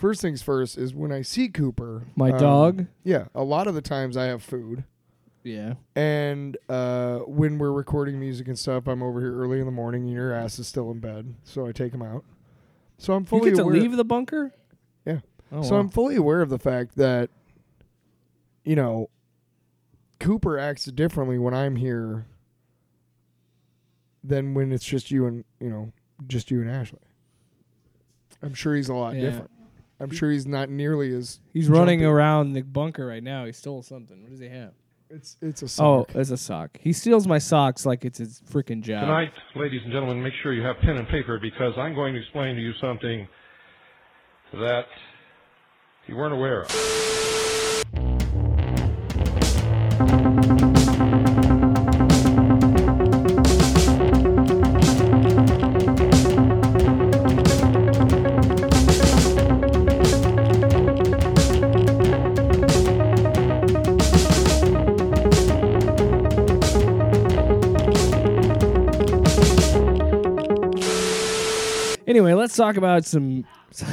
first things first is when I see Cooper, My um, dog. Yeah, a lot of the times I have food, Yeah. and uh, when we're recording music and stuff, I'm over here early in the morning, and your ass is still in bed, so I take him out. So I'm You fully get to leave the bunker. Yeah. Oh, so wow. I'm fully aware of the fact that, you know, Cooper acts differently when I'm here than when it's just you and you know just you and Ashley. I'm sure he's a lot Yeah. different. I'm sure he's not nearly as He's running around the bunker right now. He stole something. What does he have? It's it's a oh, sock. Oh, it's a sock. He steals my socks like it's his freaking job. Tonight, ladies and gentlemen, make sure you have pen and paper because I'm going to explain to you something that you weren't aware of. Let's talk about some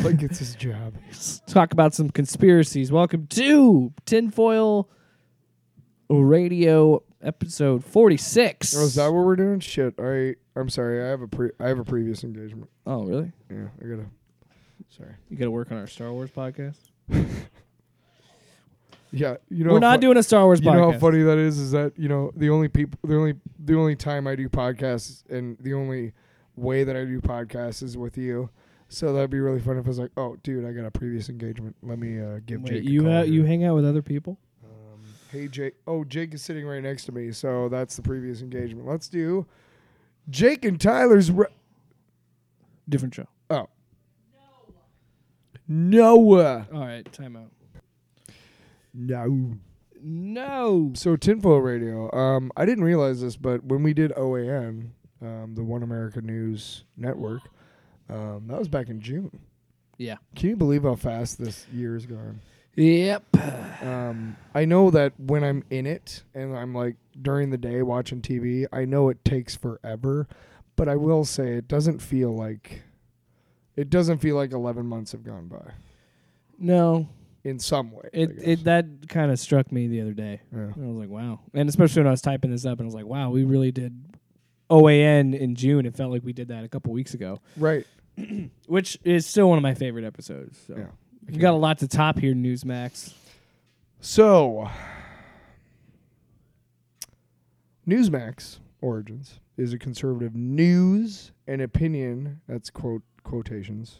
like it's his job. let's talk about some conspiracies. Welcome to Tinfoil Radio episode 46. Oh, is that what we're doing? Shit. Right. I'm sorry. I have a pre- I have a previous engagement. oh, really? Yeah, I gotta. Sorry. You got to work on our Star Wars podcast? Yeah, you know. We're not doing a Star Wars You podcast. know how funny that is? Is that you know the only people, the only, the only time I do podcasts, and the only way that I do podcasts is with you. So that'd be really fun if I was like, "Oh, dude, I got a previous engagement. Let me uh, give Wait, Jake." a you call you hang out with other people? Um, hey, Jake. Oh, Jake is sitting right next to me, so that's the previous engagement. Let's do Jake and Tyler's. Re- Different show. oh, Noah. All right, time out. No. No. So Tinfoil Radio. Um, I didn't realize this, but when we did OAN, um, the One America News Network, um, that was back in June. Yeah. Can you believe how fast this year is gone? Yep. Um, I know that when I'm in it and I'm like during the day watching TV, I know it takes forever, but I will say it doesn't feel like it doesn't feel like 11 months have gone by No. in some way. It it that kind of struck me the other day. yeah. I was like, wow. And especially when I was typing this up and I was like, wow, we really did OAN in June. It felt like we did that a couple weeks ago, Right. which is still one of my favorite episodes. So. Yeah. You got a lot to top here, Newsmax. So, Newsmax Origins is a conservative news and opinion. That's quote quotations.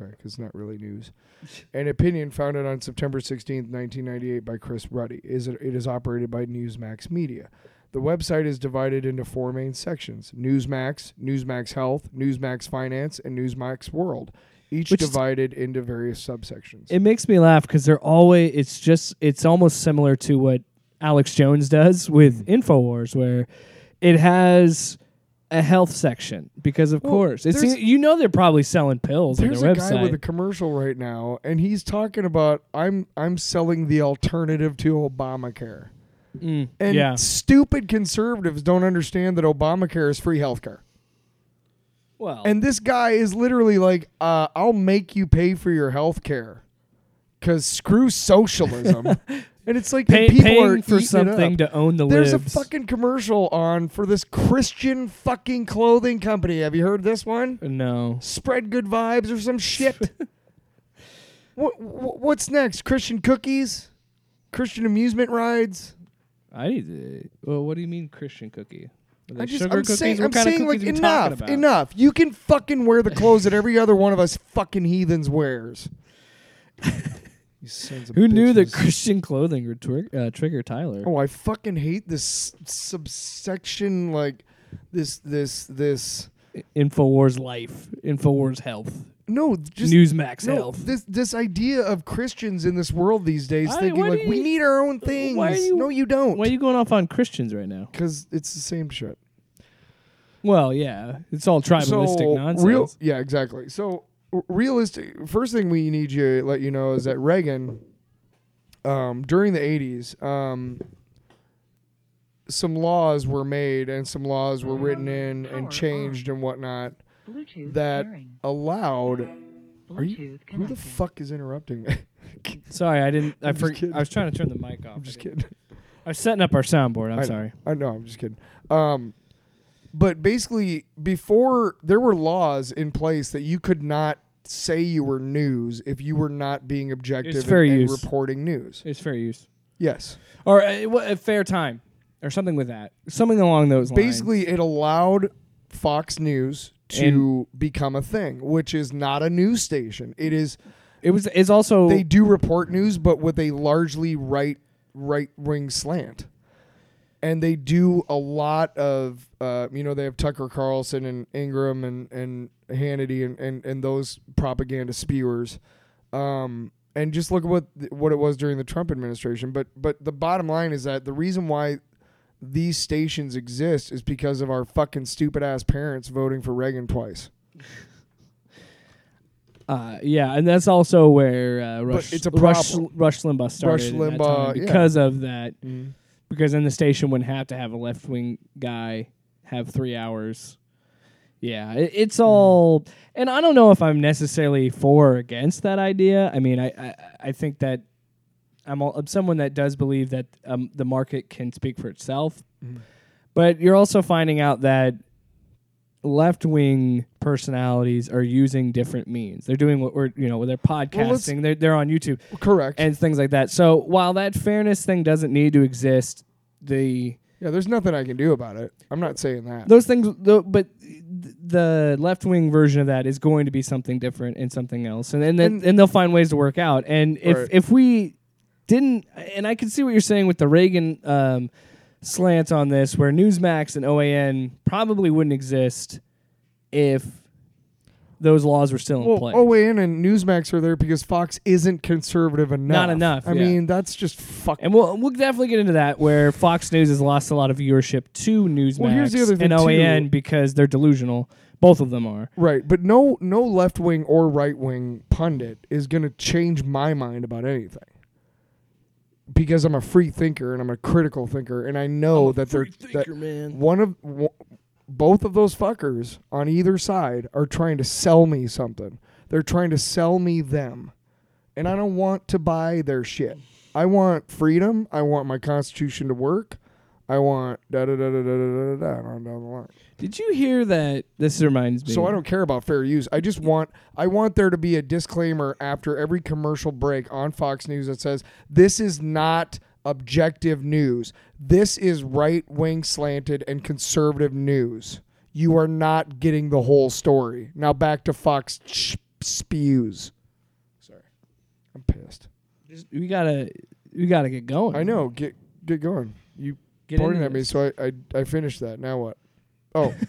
Okay, because it's not really news. An opinion founded on September 16th, 1998 by Chris Ruddy. Is it, it is operated by Newsmax Media. The website is divided into four main sections: Newsmax, Newsmax Health, Newsmax Finance, and Newsmax World. Each Which divided into various subsections. It makes me laugh because they're always. It's just. It's almost similar to what Alex Jones does with mm. Infowars, where it has a health section because of Well, course it's you know they're probably selling pills on There's their a website. guy with a commercial right now, and he's talking about I'm I'm selling the alternative to Obamacare. Mm, And yeah. stupid conservatives don't understand that Obamacare is free healthcare. Well, And this guy is literally like, uh, I'll make you pay for your healthcare. Cause screw socialism. and it's like pay, people paying are for something to own the land. There's libs. a fucking commercial on for this Christian fucking clothing company. Have you heard this one? no. spread good vibes or some shit. what what's next? Christian cookies, Christian amusement rides. I need to. Well, what do you mean Christian cookie? Are they I just sugar I'm cookies? saying what I'm kind saying of like cookies are you enough, talking about? enough. You can fucking wear the clothes that every other one of us fucking heathens wears. you sons of Who knew that bitches. Christian clothing would twer- uh, trigger Tyler? Oh, I fucking hate this subsection like this this this Infowars life, Infowars health, no just Newsmax no, health. this this idea of Christians in this world these days Why- thinking like do we need our own things. why are you- no, you don't. Why are you going off on Christians right now? Because it's the same shit. Well, yeah, it's all tribalistic so nonsense. real, yeah, exactly. So realistic. First thing we need you to let you know is that Reagan, um, during the '80s, um, some laws were made and some laws were written in and changed and whatnot Bluetooth that pairing. allowed Are you? Who the connected. fuck is interrupting me? Sorry, I didn't. I I'm just for, kidding. I was trying to turn the mic off. I'm just I didn't- kidding. I was setting up our soundboard. I'm I sorry. I know. I'm just kidding. Um, but basically, before there were laws in place that you could not say you were news if you were not being objective fair and, and use. reporting news. It's fair use, Yes. or uh, wha- a fair time, or something with that. Something along those lines. Basically, it allowed Fox News to become a thing, which is not a news station. It is it was. It's also they do report news, but with a largely right right wing slant. And they do a lot of, uh, you know, they have Tucker Carlson and Ingraham and, and Hannity and, and, and those propaganda spewers. Um, and just look at what what it was during the Trump administration. But but the bottom line is that the reason why these stations exist is because of our fucking stupid ass parents voting for Reagan twice. Uh, yeah, and that's also where uh, Rush, it's a Rush, problem. Rush Limbaugh started. in that Limbaugh, time because of that. Because then the station wouldn't have to have a left wing guy have three hours. Yeah, it, it's all, and I don't know if I'm necessarily for or against that idea. I mean, I I, I think that I'm, all, I'm someone that does believe that um, the market can speak for itself, but you're also finding out that left wing personalities are using different means. They're doing what we're you know, they're podcasting. they're they're on YouTube Correct. and things like that. So while that fairness thing doesn't need to exist, the yeah, there's nothing I can do about it. I'm not saying that. those things, though, but th- the left wing version of that is going to be something different and something else, and and, then, And- and they'll find ways to work out. And if Right. if we didn't, and I can see what you're saying with the Reagan um, slant on this, where Newsmax and OAN probably wouldn't exist if those laws were still in Well, place. OAN and Newsmax are there because Fox isn't conservative enough. Not enough, I yeah. mean, that's just fuck. And we'll we'll definitely get into that where Fox News has lost a lot of viewership to Newsmax Well, here's the other thing, and OAN too. because they're delusional. Both of them are. Right, but no, no left wing or right wing pundit is going to change my mind about anything. Because I'm a free thinker and I'm a critical thinker, and I know that they're that man. one of w- both of those fuckers on either side are trying to sell me something. They're trying to sell me them. And I don't want to buy their shit. I want freedom. I want my constitution to work. I want da da da da da da da da and on down the line. Did you hear that? This reminds me. So I don't care about fair use. I just want I want there to be a disclaimer after every commercial break on Fox News that says this is not objective news. This is right wing slanted and conservative news. You are not getting the whole story. Now back to Fox spews. Sorry, I'm pissed. Just- we gotta we gotta get going. I know. Get get going. You Get pointed into at me, so I, I I finished that. Now what? Oh.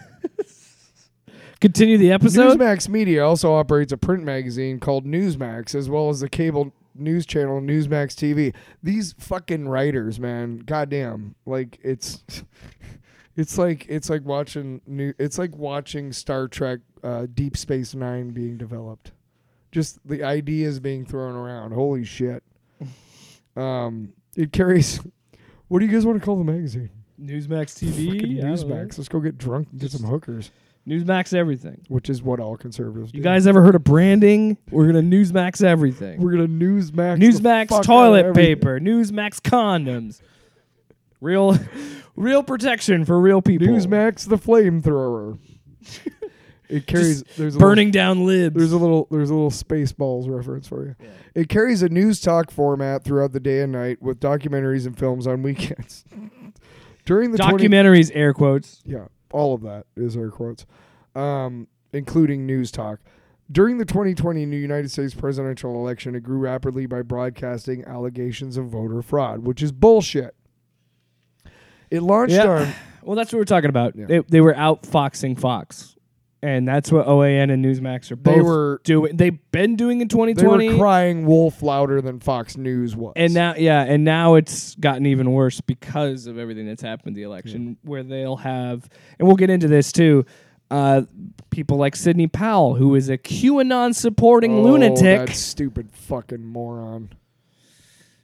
Continue the episode. Newsmax Media also operates a print magazine called Newsmax, as well as the cable news channel Newsmax TV. These fucking writers, man, goddamn, like it's, it's like it's like watching new. It's like watching Star Trek, uh, Deep Space Nine being developed. Just the ideas being thrown around. Holy shit. Um, it carries. What do you guys want to call the magazine? Newsmax TV. I don't know. Newsmax. Let's go get drunk and get some hookers, Newsmax everything. which is what all conservatives do. You guys ever heard of branding? We're gonna Newsmax everything. We're gonna Newsmax. Newsmax fuck out of toilet paper. Newsmax condoms. Real, real protection for real people. Newsmax the flamethrower. It carries. There's a burning down libs. There's a little. There's a little Spaceballs reference for you. It carries a news talk format throughout the day and night with documentaries and films on weekends. During the 20 Documentaries, air quotes. Yeah, all of that is air quotes, um, including news talk. During the 2020 New United States presidential election, it grew rapidly by broadcasting allegations of voter fraud, which is bullshit. It launched Yeah. on Well, that's what we're talking about. Yeah. They, they were outfoxing Fox, and that's what OAN and Newsmax are both They were- doing. They've been doing in 2020. they were 2020, crying wolf louder than Fox News was. and now yeah, and now it's gotten even worse because of everything that's happened in the election, where they'll have, and we'll get into this too. Uh, people like Sidney Powell, who is a QAnon supporting oh, lunatic. that stupid fucking moron.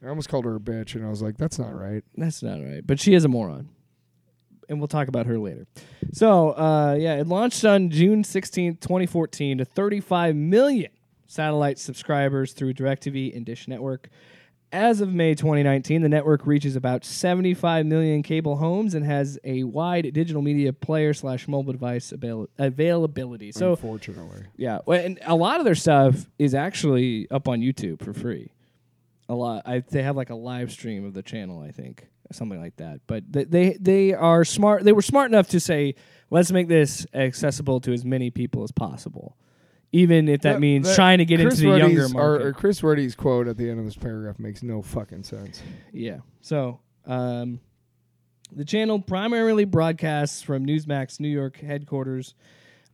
I almost called her a bitch, and I was like, "That's not right." That's not right. But she is a moron. And we'll talk about her later. So, uh, yeah, it launched on June 16th, 2014 to 35 million satellite subscribers through DirecTV and Dish Network. As of May 2019, the network reaches about 75 million cable homes and has a wide digital media player slash mobile device avail- availability. So, unfortunately, yeah, well, and a lot of their stuff is actually up on YouTube for free. A lot, I, they have like a live stream of the channel, I think, something like that. But th- they they are smart. They were smart enough to say, let's make this accessible to as many people as possible, even if that Yeah, means that- trying to get Chris into the younger market. Or, or Chris Ruddy's quote at the end of this paragraph makes no fucking sense. Yeah. So, um, the channel primarily broadcasts from Newsmax New York headquarters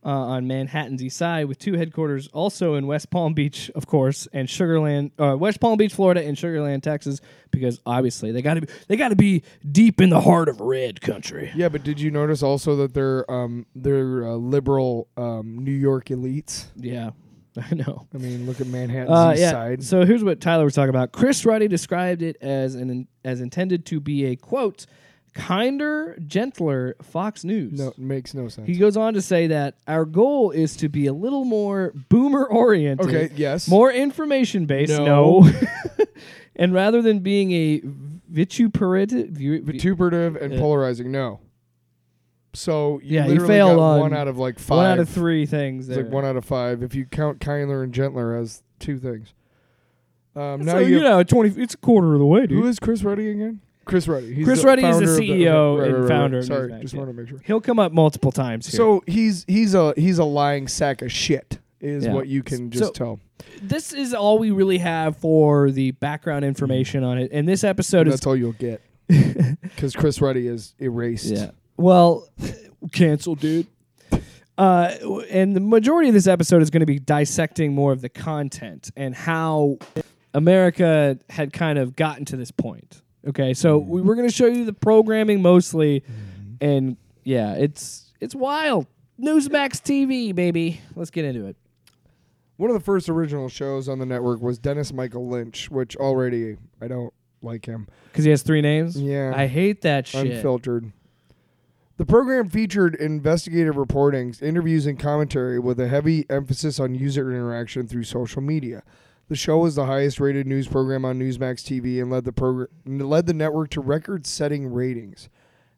uh, on Manhattan's East Side, with two headquarters also in West Palm Beach, of course, and Sugarland, uh, West Palm Beach, Florida, and Sugarland, Texas, because obviously they got to be they got to be deep in the heart of red country. Yeah, but did you notice also that they're um they're uh, liberal um New York elites? Yeah, I know. I mean, look at Manhattan's Uh, East yeah. Side. So here's what Tyler was talking about. Chris Ruddy described it as an as intended to be a quote kinder, gentler Fox News. No, it makes no sense. He goes on to say that our goal is to be a little more boomer oriented. okay, yes. More information based. No. No. and rather than being a vituperative, vi- vi- vituperative and Uh, polarizing. No. So you Yeah, you literally failed on one out of like five. one out of three things like one out of five if you count kinder and gentler as two things. Um, now so, you, you know, twenty. It's a quarter of the way, dude. who is Chris Ruddy again? Chris Ruddy. He's Chris the Ruddy is the CEO right, right, and founder right. Sorry, Newsmax, just yeah. wanted to make sure. He'll come up multiple times. Here. So he's he's a he's a lying sack of shit. Is Yeah. what you can So- just tell. this is all we really have for the background information on it, and this episode is That's all you'll get. Because Chris Ruddy is erased. Yeah. Well, cancel, dude. Uh, and the majority of this episode is going to be dissecting more of the content and how America had kind of gotten to this point. Okay, so we, we're going to show you the programming mostly, and yeah, it's it's wild. Newsmax TV, baby. Let's get into it. One of the first original shows on the network was Dennis Michael Lynch, which already I don't like him. Because he has three names. Yeah. I hate that shit. unfiltered. The program featured investigative reportings, interviews, and commentary with a heavy emphasis on user interaction through social media. The show was the highest-rated news program on Newsmax TV and led the progr- led the network to record-setting ratings.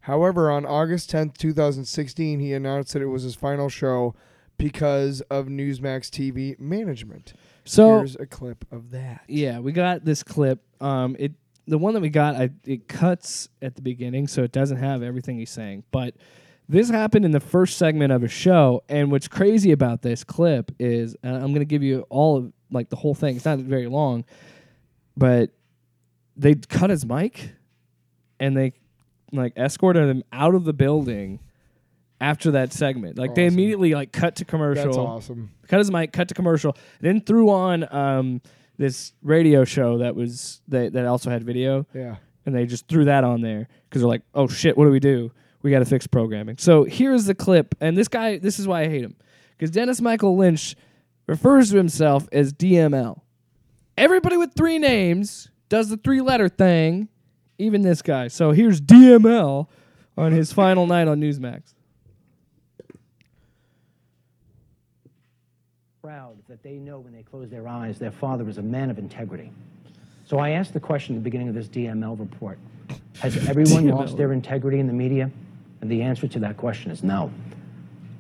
However, on August 10th, 2016, he announced that it was his final show because of Newsmax TV management. So Here's a clip of that. Yeah, we got this clip. Um, it the one that we got, I, it cuts at the beginning, so it doesn't have everything he's saying. But this happened in the first segment of a show, and what's crazy about this clip is, and I'm going to give you all of like the whole thing. It's not very long, but they cut his mic, and they like escorted him out of the building after that segment. Like they Awesome. immediately like cut to commercial That's awesome. cut his mic, cut to commercial, then threw on um, this radio show that was that, that also had video, Yeah. and they just threw that on there because they're like, oh shit, what do we do? We got to fix programming. So here's the clip, and this guy, this is why I hate him, because Dennis Michael Lynch refers to himself as DML. Everybody with three names does the three letter thing, even this guy. So here's DML on his final night on Newsmax. proud that they know when they close their eyes their father is a man of integrity. So I asked the question at the beginning of this DML report Has everyone lost their integrity in the media? And the answer to that question is no.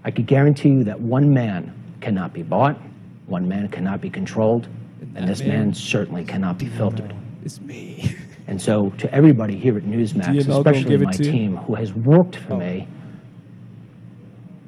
I could guarantee you that one man cannot be bought, one man cannot be controlled, and this man- certainly cannot be filtered. It's me. And so, to everybody here at Newsmax, DML gonna especially give it my to you? team who has worked for oh. me,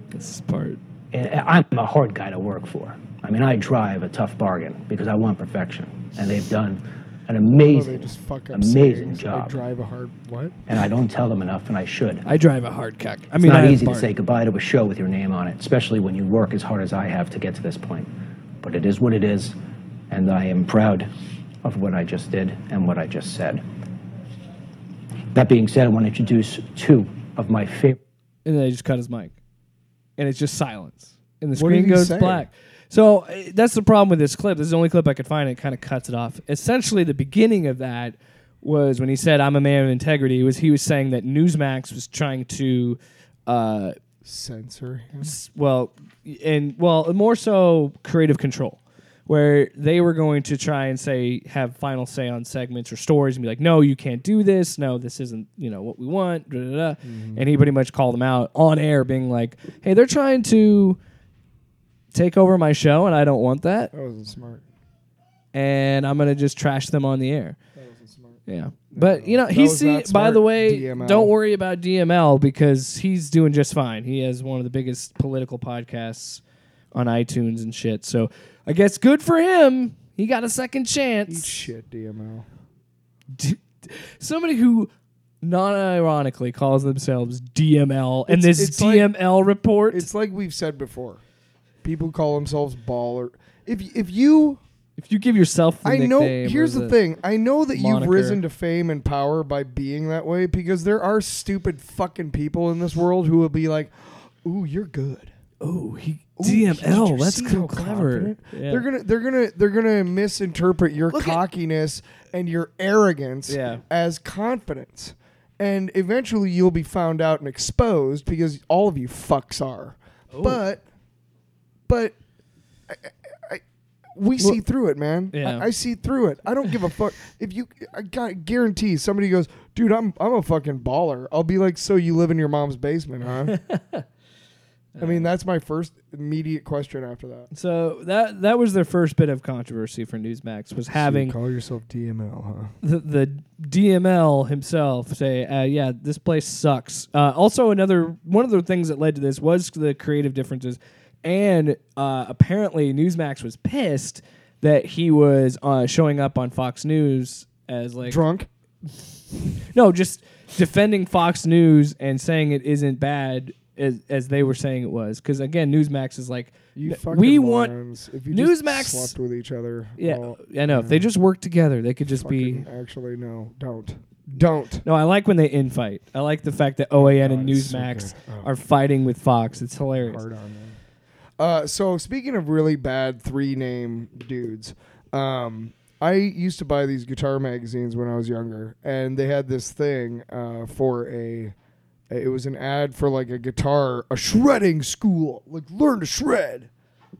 this is part. and I'm a hard guy to work for. I mean, I drive a tough bargain because I want perfection, and they've done an Oh, they amazing, just fuck up amazing sayings. I job. drive a hard what? and I don't tell them enough, and I should. I drive a hard cuck. I It's mean, not I have easy to say goodbye to a show with your name on it, especially when you work as hard as I have to get to this point. But it is what it is, and I am proud of what I just did and what I just said. That being said, I want to introduce two of my favorite. and then they just cut his mic, and it's just silence, and the What did screen he goes say? black. So uh, that's the problem with this clip. This is the only clip I could find. It kind of cuts it off. Essentially, the beginning of that was when he said, "I'm a man of integrity." Was he was saying that Newsmax was trying to, uh, Censor him. well, and well, more so creative control. where they were going to try and say have final say on segments or stories and be like, no, you can't do this. No, this isn't you know what we want. Da, da, da. Mm-hmm. And he pretty much called them out on air, being like, hey, they're trying to take over my show, and I don't want that, That wasn't smart. and I'm gonna just trash them on the air. That wasn't smart. Yeah. But you know, That he's was see, not by the way, DML. don't worry about DML because he's doing just fine. He has one of the biggest political podcasts on iTunes and shit. So I guess good for him. He got a second Eat chance. shit, DML. D- somebody who non-ironically calls themselves DML and It's- this it's like- DML report. It's like we've said before. People call themselves baller. If if you if you give yourself the I know nickname or here's the thing. I know that you've risen to fame and power by being that way because there are stupid fucking people in this world who will be like, "Ooh, you're good." Oh, he Ooh, DML. you That's see so clever. Yeah. They're gonna they're gonna they're gonna misinterpret your Look at- cockiness and your arrogance Yeah. as confidence. And eventually you'll be found out and exposed because all of you fucks are. Oh. But but We see through it, man. Yeah. I, I see through it. I don't give a fuck if you. I got guarantee somebody goes, dude. I'm I'm a fucking baller. I'll be like, so you live in your mom's basement, huh? I mean, that's my first immediate question after that. So that that was their first bit of controversy for Newsmax was having call yourself DML, huh? the, the DML himself say, uh, "Yeah, this place sucks." Uh, also, another one of the things that led to this was the creative differences, and uh, apparently Newsmax was pissed that he was uh, showing up on Fox News as like Drunk. no, just defending Fox News and saying it isn't bad as as they were saying it was. Because again, Newsmax is like You fucking we want if you Newsmax- slept with each other. yeah, all- I know if they just work together, they could just be. actually no, don't, don't. No, I like when they infight. I like the fact that OAN and God, so Newsmax good. Oh. are fighting with Fox. It's hilarious. hard on them. Uh, so speaking of really bad three name dudes, um, I used to buy these guitar magazines when I was younger, and they had this thing uh, for a. It was an ad for like a guitar, a shredding school, like learn to shred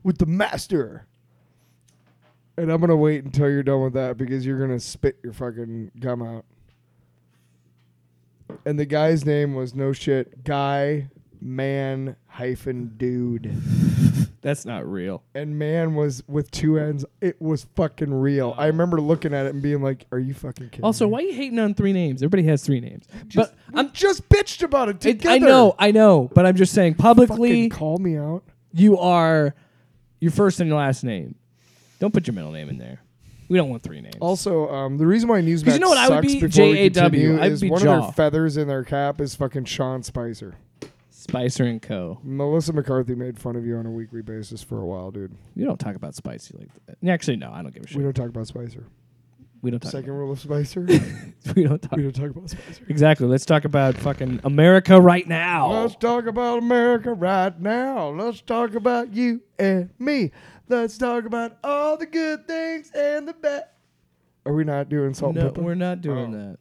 with the master. And I'm gonna wait until you're done with that because you're gonna spit your fucking gum out. And the guy's name was no shit, Guy Man hyphen Dude That's not real. and man was with two ends. It was fucking real. I remember looking at it and being like, "Are you fucking kidding?" Also, me? why are you hating on three names? Everybody has three names. Just, but I'm. just bitched about it It, together. I know, I know, but I'm just saying publicly, Fucking call me out. you are your first and your last name. Don't put your middle name in there. We don't want three names. Also, um, the reason why Newsmax you know what I would be? before we JAW. continue I'd is be one Jaw. of their feathers in their cap is fucking Sean Spicer. Spicer and Co. Melissa McCarthy made fun of you on a weekly basis for a while, dude. You don't talk about spicy like that. Actually, no, I don't give a shit. We don't talk about Spicer. We don't talk. Second About, rule of Spicer. we don't talk. we don't talk about Spicer. Exactly. Let's talk about fucking America right now. Let's talk about America right now. Let's talk about you and me. Let's talk about all the good things and the bad. Are we not doing salt no, pepper? we're not doing Oh. that.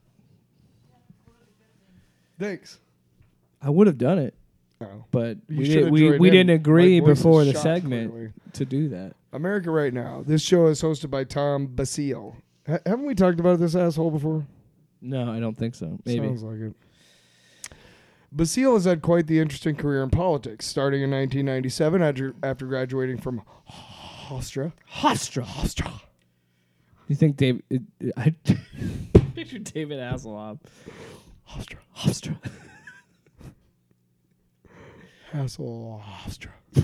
Thanks. I would have done it, But You we, did, we, we didn't agree before the segment to do that. America right now. This show is hosted by Tom Basile. Ha- haven't we talked about this asshole before? No, I don't think so. Maybe. Sounds like it. Basile has had quite the interesting career in politics, starting in 1997 after, after graduating from Hofstra. Hofstra. Hofstra. You think David? I picture David Hasselhoff. Hofstra. Hofstra. Hasselhofstra.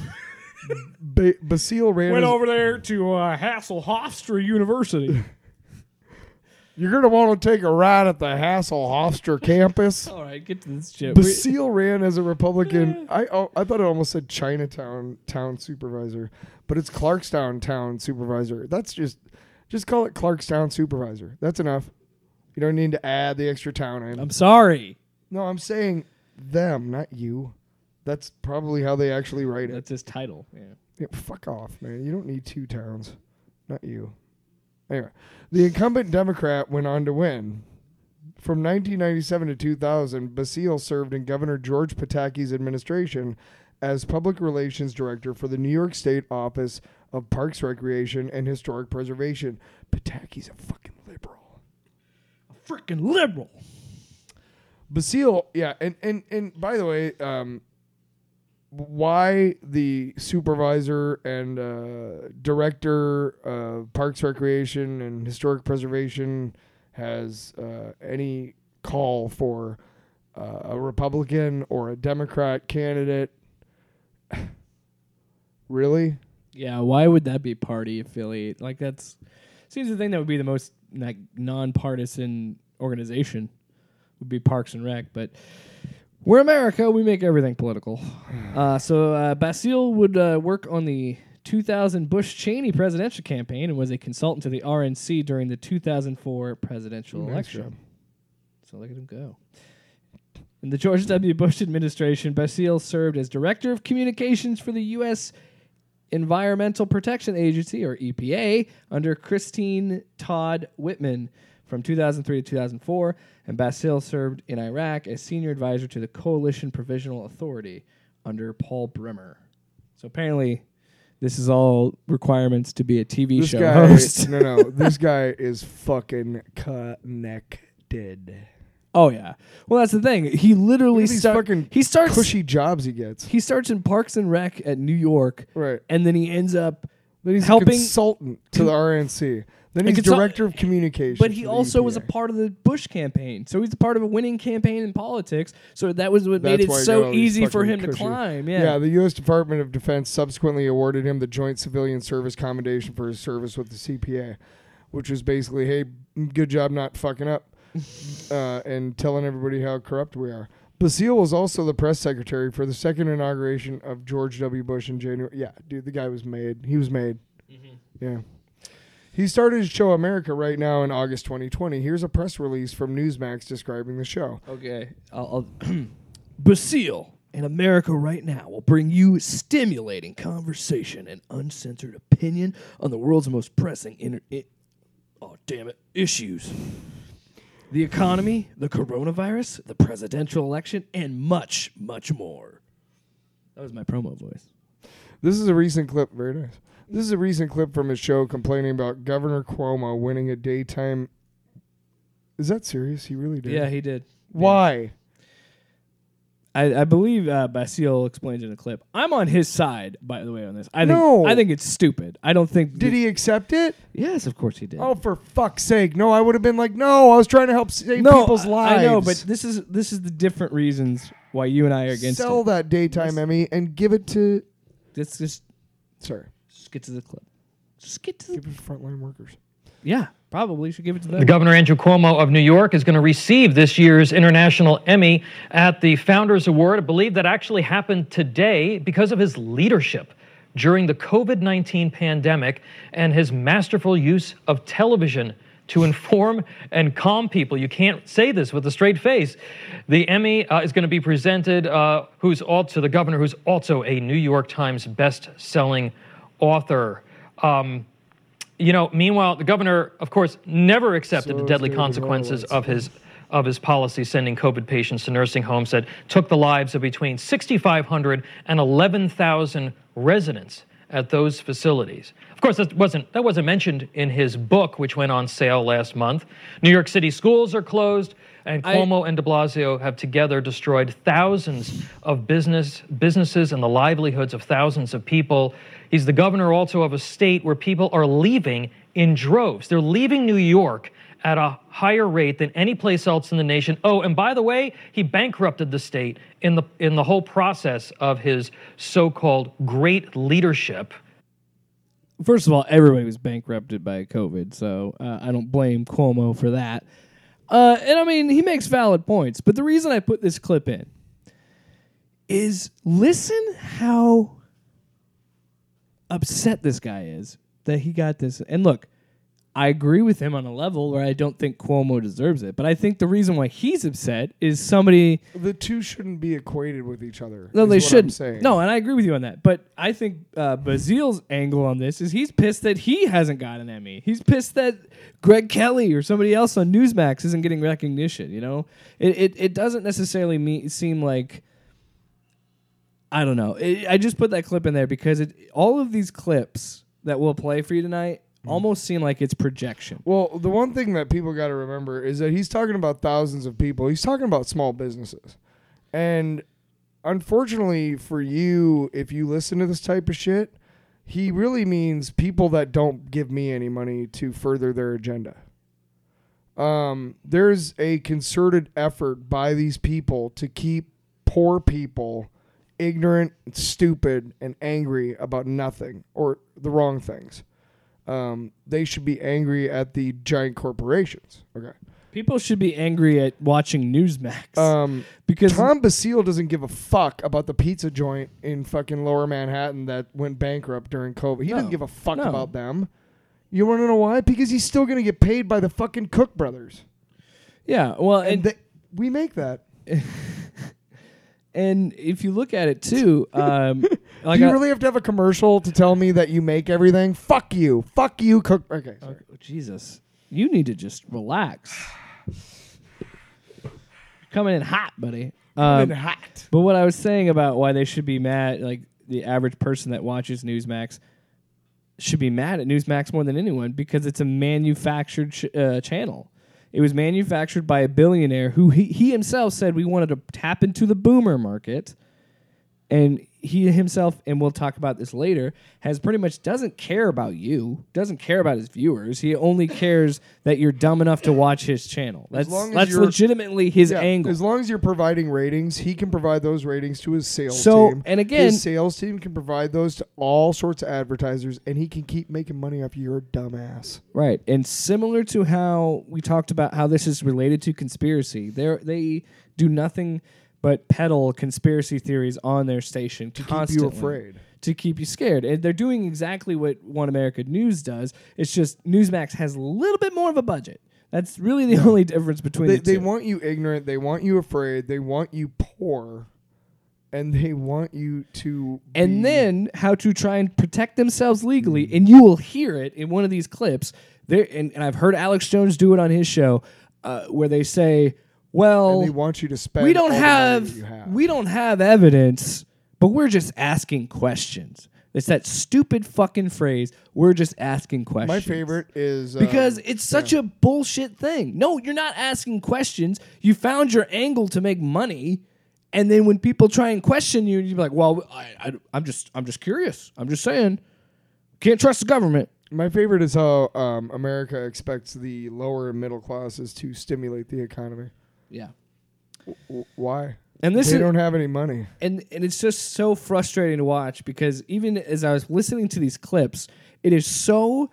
ba- Basile ran. Went his- over there to uh, Hasselhofstra University. You're gonna want to take a ride at the Hasselhofstra campus. All right, get to this shit. We- Basile ran as a Republican. I oh, I thought it almost said Chinatown town supervisor, but it's Clarkstown town supervisor. That's just just call it Clarkstown supervisor. That's enough. You don't need to add the extra town in. I'm sorry. no, I'm saying them, not you. That's probably how they actually write it. That's his title. Yeah. Yeah, fuck off, man. You don't need two towns. Not you. Anyway, the incumbent Democrat went on to win. From 1997 to 2000, Basile served in Governor George Pataki's administration as public relations director for the New York State Office of Parks, Recreation, and Historic Preservation. Pataki's a fucking liberal. A freaking liberal. Basile, yeah, and and and by the way, um, why the supervisor and uh, director of Parks, Recreation, and Historic Preservation has uh, any call for uh, a Republican or a Democrat candidate? really? Yeah, why would that be party affiliate? Like that's seems the thing that would be the most like nonpartisan organization would be Parks and Rec, but we're America. We make everything political. Uh, so uh, Basile would uh, work on the 2000 Bush Cheney presidential campaign and was a consultant to the RNC during the 2004 presidential Nice election. job. So look at him go. In the George W. Bush administration, Basile served as director of communications for the U.S. Environmental Protection Agency, or EPA, under Christine Todd Whitman from 2003 to 2004. And Basile served in Iraq as senior advisor to the Coalition Provisional Authority under Paul Bremer. So apparently, this is all requirements to be a TV This show guy, host. no, no, this guy is fucking connected. Oh yeah. Well, that's the thing. He literally these start- fucking he starts Cushy jobs he gets. he starts in Parks and Rec at New York, Right. and then he ends up Then he's helping. a consultant to the RNC. Then he's consult- director of communications. but he also was a part of the Bush campaign, so he's a part of a winning campaign in politics. So that was what made it why he got so all these easy for fucking him to cushy- climb. Yeah. Yeah. the U.S. Department of Defense subsequently awarded him the Joint Civilian Service Commendation for his service with the CPA, which was basically, hey, good job not fucking up uh, and telling everybody how corrupt we are. Basile was also the press secretary for the second inauguration of George W. Bush in January. Yeah, dude, the guy was made. He was made. Yeah. He started his show America right now in August 2020. Here's a press release from Newsmax describing the show. Okay. I'll, I'll Basile in America right now will bring you stimulating conversation and uncensored opinion on the world's most pressing inter- i- oh damn it issues. The economy, the coronavirus, the presidential election, and much, much more. That was my promo voice. This is a recent clip. Very nice. This is a recent clip from his show complaining about Governor Cuomo winning a daytime. Is that serious? He really did. Yeah, he did. Why? I, I believe uh, Basile explains in a clip. I'm on his side, by the way, on this. I think No. I think it's stupid. I don't think. Did he accept it? Yes, of course he did. Oh, for fuck's sake! No, I would have been like, no, I was trying to help save no, people's I- lives. I know, but this is this is the different reasons why you and I are against sell it. that daytime Emmy and give it to. Let's just, Sorry, just get to the clip. Just get to the. give it to frontline workers. Yeah, probably should give it to them. The Governor Andrew Cuomo of New York is going to receive this year's International Emmy at the Founders Award. I believe that actually happened today because of his leadership during the COVID 19 pandemic and his masterful use of television to inform and calm people. You can't say this with a straight face. The Emmy uh, is going to be presented uh, who's also the governor who's also a New York Times best-selling author. Um, you know, meanwhile, the governor, of course, never accepted So the deadly consequences of his of his policy sending COVID patients to nursing homes that took the lives of between 6,500 and 11,000 residents at those facilities. Of course, that wasn't that wasn't mentioned in his book, which went on sale last month. New York City schools are closed, and I- Cuomo and De Blasio have together destroyed thousands of business businesses and the livelihoods of thousands of people. He's the governor also of a state where people are leaving in droves. They're leaving New York at a higher rate than any place else in the nation. Oh, and by the way, he bankrupted the state in the in the whole process of his so-called great leadership. First of all, everybody was bankrupted by COVID, so uh, I don't blame Cuomo for that. Uh, and I mean, he makes valid points, but the reason I put this clip in is listen how upset this guy is that he got this. And look, I agree with him on a level where I don't think Cuomo deserves it, but I think the reason why he's upset is somebody The two shouldn't be equated with each other. no, they shouldn't. No, and I agree with you on that. But I think uh, angle on this is he's pissed that he hasn't got an Emmy. He's pissed that Greg Kelly or somebody else on Newsmax isn't getting recognition. You know, it it, it doesn't necessarily me- seem like I don't know. I I just put that clip in there because it, all of these clips that we'll play for you tonight almost seem like it's projection. Well, the one thing that people got to remember is that he's talking about thousands of people. He's talking about small businesses. And unfortunately for you, if you listen to this type of shit, he really means people that don't give me any money to further their agenda. Um, there's a concerted effort by these people to keep poor people ignorant, stupid, and angry about nothing or the wrong things. Um, they should be angry at the giant corporations. Okay. People should be angry at watching Newsmax Um, because Tom Basile doesn't give a fuck about the pizza joint in fucking Lower Manhattan that went bankrupt during COVID. He No. doesn't give a fuck No. about them. You want to know why? Because he's still going to get paid by the fucking Cook brothers, yeah, well, and and they, we make that. and if you look at it too, um, like Do you I- really have to have a commercial to tell me that you make everything? Fuck you. Fuck you, Cook. Okay. Sorry. Oh, Jesus, you need to just relax. Coming in hot, buddy. Um, hot. But what I was saying about why they should be mad, like the average person that watches Newsmax should be mad at Newsmax more than anyone because it's a manufactured uh, channel. It was manufactured by a billionaire who he, he himself said we wanted to tap into the boomer market. And he himself, and we'll talk about this later, has pretty much doesn't care about you, doesn't care about his viewers. He only cares that you're dumb enough to watch his channel. That's long as that's legitimately his Yeah, angle. As long as you're providing ratings, he can provide those ratings to his sales So, team. and again- his sales team can provide those to all sorts of advertisers, and he can keep making money off your dumbass. Right. And similar to how we talked about how this is related to conspiracy, they they do nothing but peddle conspiracy theories on their station To constantly keep you afraid. to keep you scared. And they're doing exactly what One America News does. It's just Newsmax has a little bit more of a budget. That's really the only difference between They, the two. they want you ignorant. They want you afraid. They want you poor, and they want you to. and then how to try and protect themselves legally. And you will hear it in one of these clips. There, and, and I've heard Alex Jones do it on his show, uh, where they say, "Well, and they want you to spend. we don't all the money have, have. we don't have evidence, but we're just asking questions." It's that stupid fucking phrase. We're just asking questions. My favorite is um, Because it's such a bullshit thing. No, you're not asking questions. You found your angle to make money, and then when people try and question you, you're like, "Well, I, I, I'm just, I'm just curious. I'm just saying, can't trust the government." My favorite is how um, America expects the lower and middle classes to stimulate the economy. Yeah, W- why? and this they is don't have any money. and and it's just so frustrating to watch because even as I was listening to these clips, it is so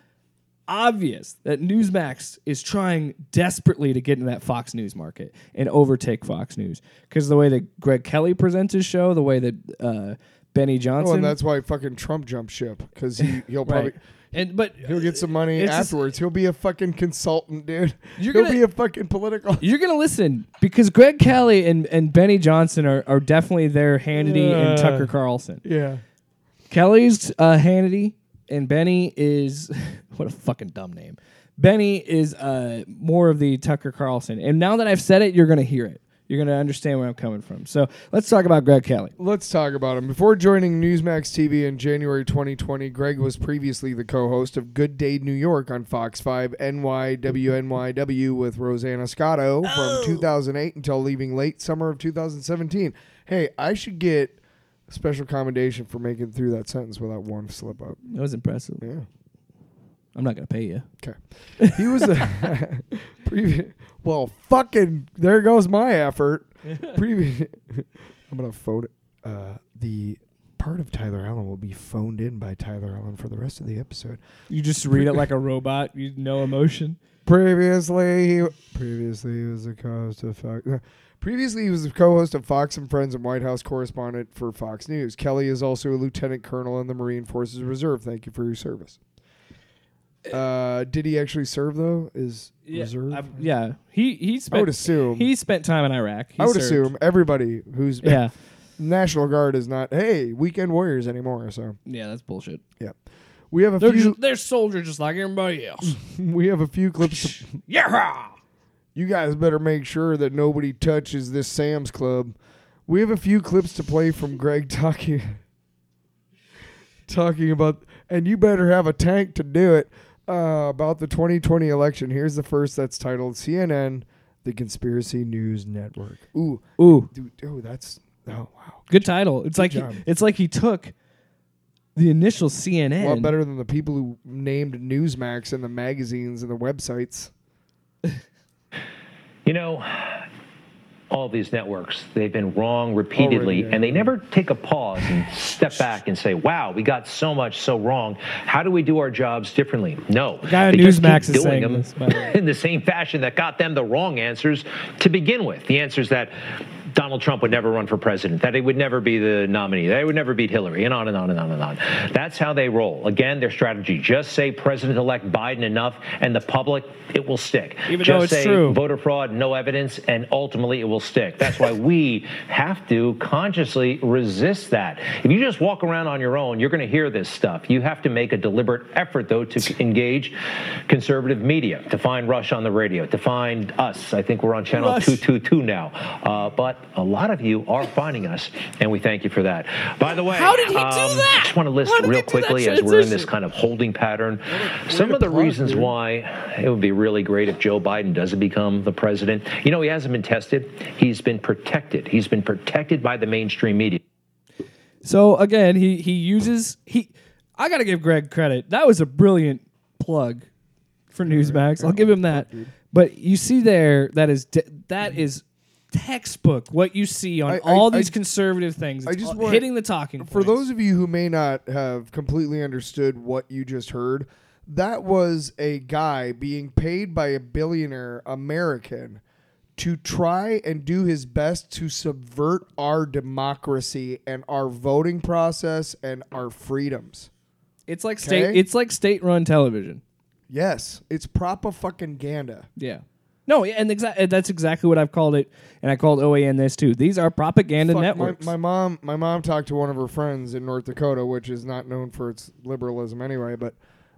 obvious that Newsmax is trying desperately to get in that Fox News market and overtake Fox News because the way that Greg Kelly presents his show, the way that uh, Benny Oh, Johnson, and that's why fucking Trump jumped ship because he he'll probably right, and but he'll get some money It's just- afterwards. he'll be a fucking consultant, dude. You're he'll gonna- be a fucking political. You're gonna listen because Greg Kelly and, and Benny Johnson are, are definitely their Hannity and. Tucker Carlson. Yeah. Kelly's uh, Hannity, and Benny is what a fucking dumb name. Benny is uh, more of the Tucker Carlson. And now that I've said it, you're gonna hear it. You're gonna understand where I'm coming from. So let's talk about Greg Kelly. Let's talk about him. Before joining Newsmax TV in January 2020, Greg was previously the co-host of Good Day New York on Fox 5 NYWNYW with Rosanna Scotto from 2008 until leaving late summer of 2017. Hey, I should get special commendation for making through that sentence without one slip up. That was impressive. Yeah. I'm not gonna pay you. Okay. He was a previous. Well, fucking. There goes my effort. Previous. I'm gonna phone. Uh, the part of Tyler Allen will be phoned in by Tyler Allen for the rest of the episode. You just read it like a robot. You no emotion. Previously, he, previously he was a co-host of Fox. uh, Previously, he was the co-host of Fox and Friends and White House correspondent for Fox News. Kelly is also a lieutenant colonel in the Marine Forces Reserve. Thank you for your service. Uh, did he actually serve though? Is reserve? I- yeah. He he I spent. would assume. he spent time in Iraq. He I would served. assume everybody who's Yeah. National Guard is not hey weekend warriors anymore. So Yeah, that's bullshit. Yeah, we have a They're few just, they're soldiers just like everybody else. we have a few clips. yeah. you guys better make sure that nobody touches this Sam's Club. We have a few clips to play from Greg talking talking about, and you better have a tank to do it uh, about the 2020 election. Here's the first that's titled CNN, the Conspiracy News Network. Ooh, Ooh, dude, oh, that's oh wow, good title. It's like he, job. it's like he took the initial CNN. a lot better than the people who named Newsmax and the magazines and the websites. You know, all these networks, they've been wrong repeatedly, yeah. and they never take a pause and step back and say, wow, we got so much so wrong. How do we do our jobs differently? No. guy on They just Newsmax keep doing them this, the in the same fashion that got them the wrong answers to begin with. The answers that Donald Trump would never run for president, that he would never be the nominee, that he would never beat Hillary, and on and on and on and on. That's how they roll. Again, their strategy just say President elect Biden enough, and the public, it will stick. Even just say true. voter fraud, no evidence, and ultimately it will stick. That's why we have to consciously resist that. If you just walk around on your own, you're going to hear this stuff. You have to make a deliberate effort, though, to engage conservative media, to find Rush on the radio, to find us. I think we're on channel Rush. 222 now. Uh, but a lot of you are finding us, and we thank you for that. By the way, How did he do um, that? I just want to list real he do that quickly as we're in this kind of holding pattern some of the plug, reasons dude. why it would be really great if Joe Biden doesn't become the president. You know, he hasn't been tested. He's been protected. He's been protected by the mainstream media. So again, he he uses he. I gotta give Greg credit. That was a brilliant plug for Newsmax. I'll give him that. But you see there that is de- that is textbook what you see on I- I- all I- these conservative things. I It's just all- want- hitting the talking. For points. those of you who may not have completely understood what you just heard, that was a guy being paid by a billionaire American to try and do his best to subvert our democracy and our voting process and our freedoms. it's like state Okay. it's like state run television. Yes, it's proper fucking ganda. Yeah. No, and exa- that's exactly what I've called it, and I called OAN this too. These are propaganda Fuck, my, networks. my mom, my mom talked to one of her friends in North Dakota, which is not known for its liberalism anyway. But,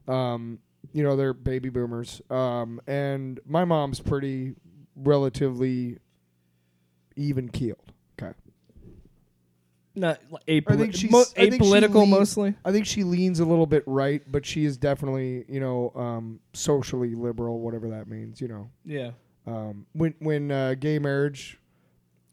um, you know, they're baby boomers, um, and my mom's pretty relatively even keeled. Not I think she's mo- I think apolitical lean- mostly. I think she leans a little bit right, but she is definitely, you know, um, socially liberal, whatever that means. You know, Yeah. um, when when uh, gay marriage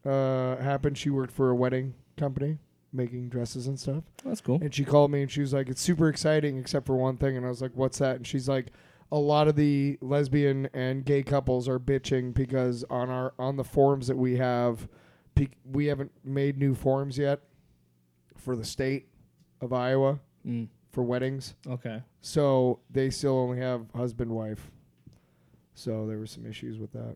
uh, happened, she worked for a wedding company making dresses and stuff. That's cool. And she called me and she was like, "It's super exciting, except for one thing." And I was like, "What's that?" And she's like, "A lot of the lesbian and gay couples are bitching because on our on the forums that we have, pe- we haven't made new forums yet for the state of Iowa Mm, for weddings, okay. so they still only have husband wife. So there were some issues with that."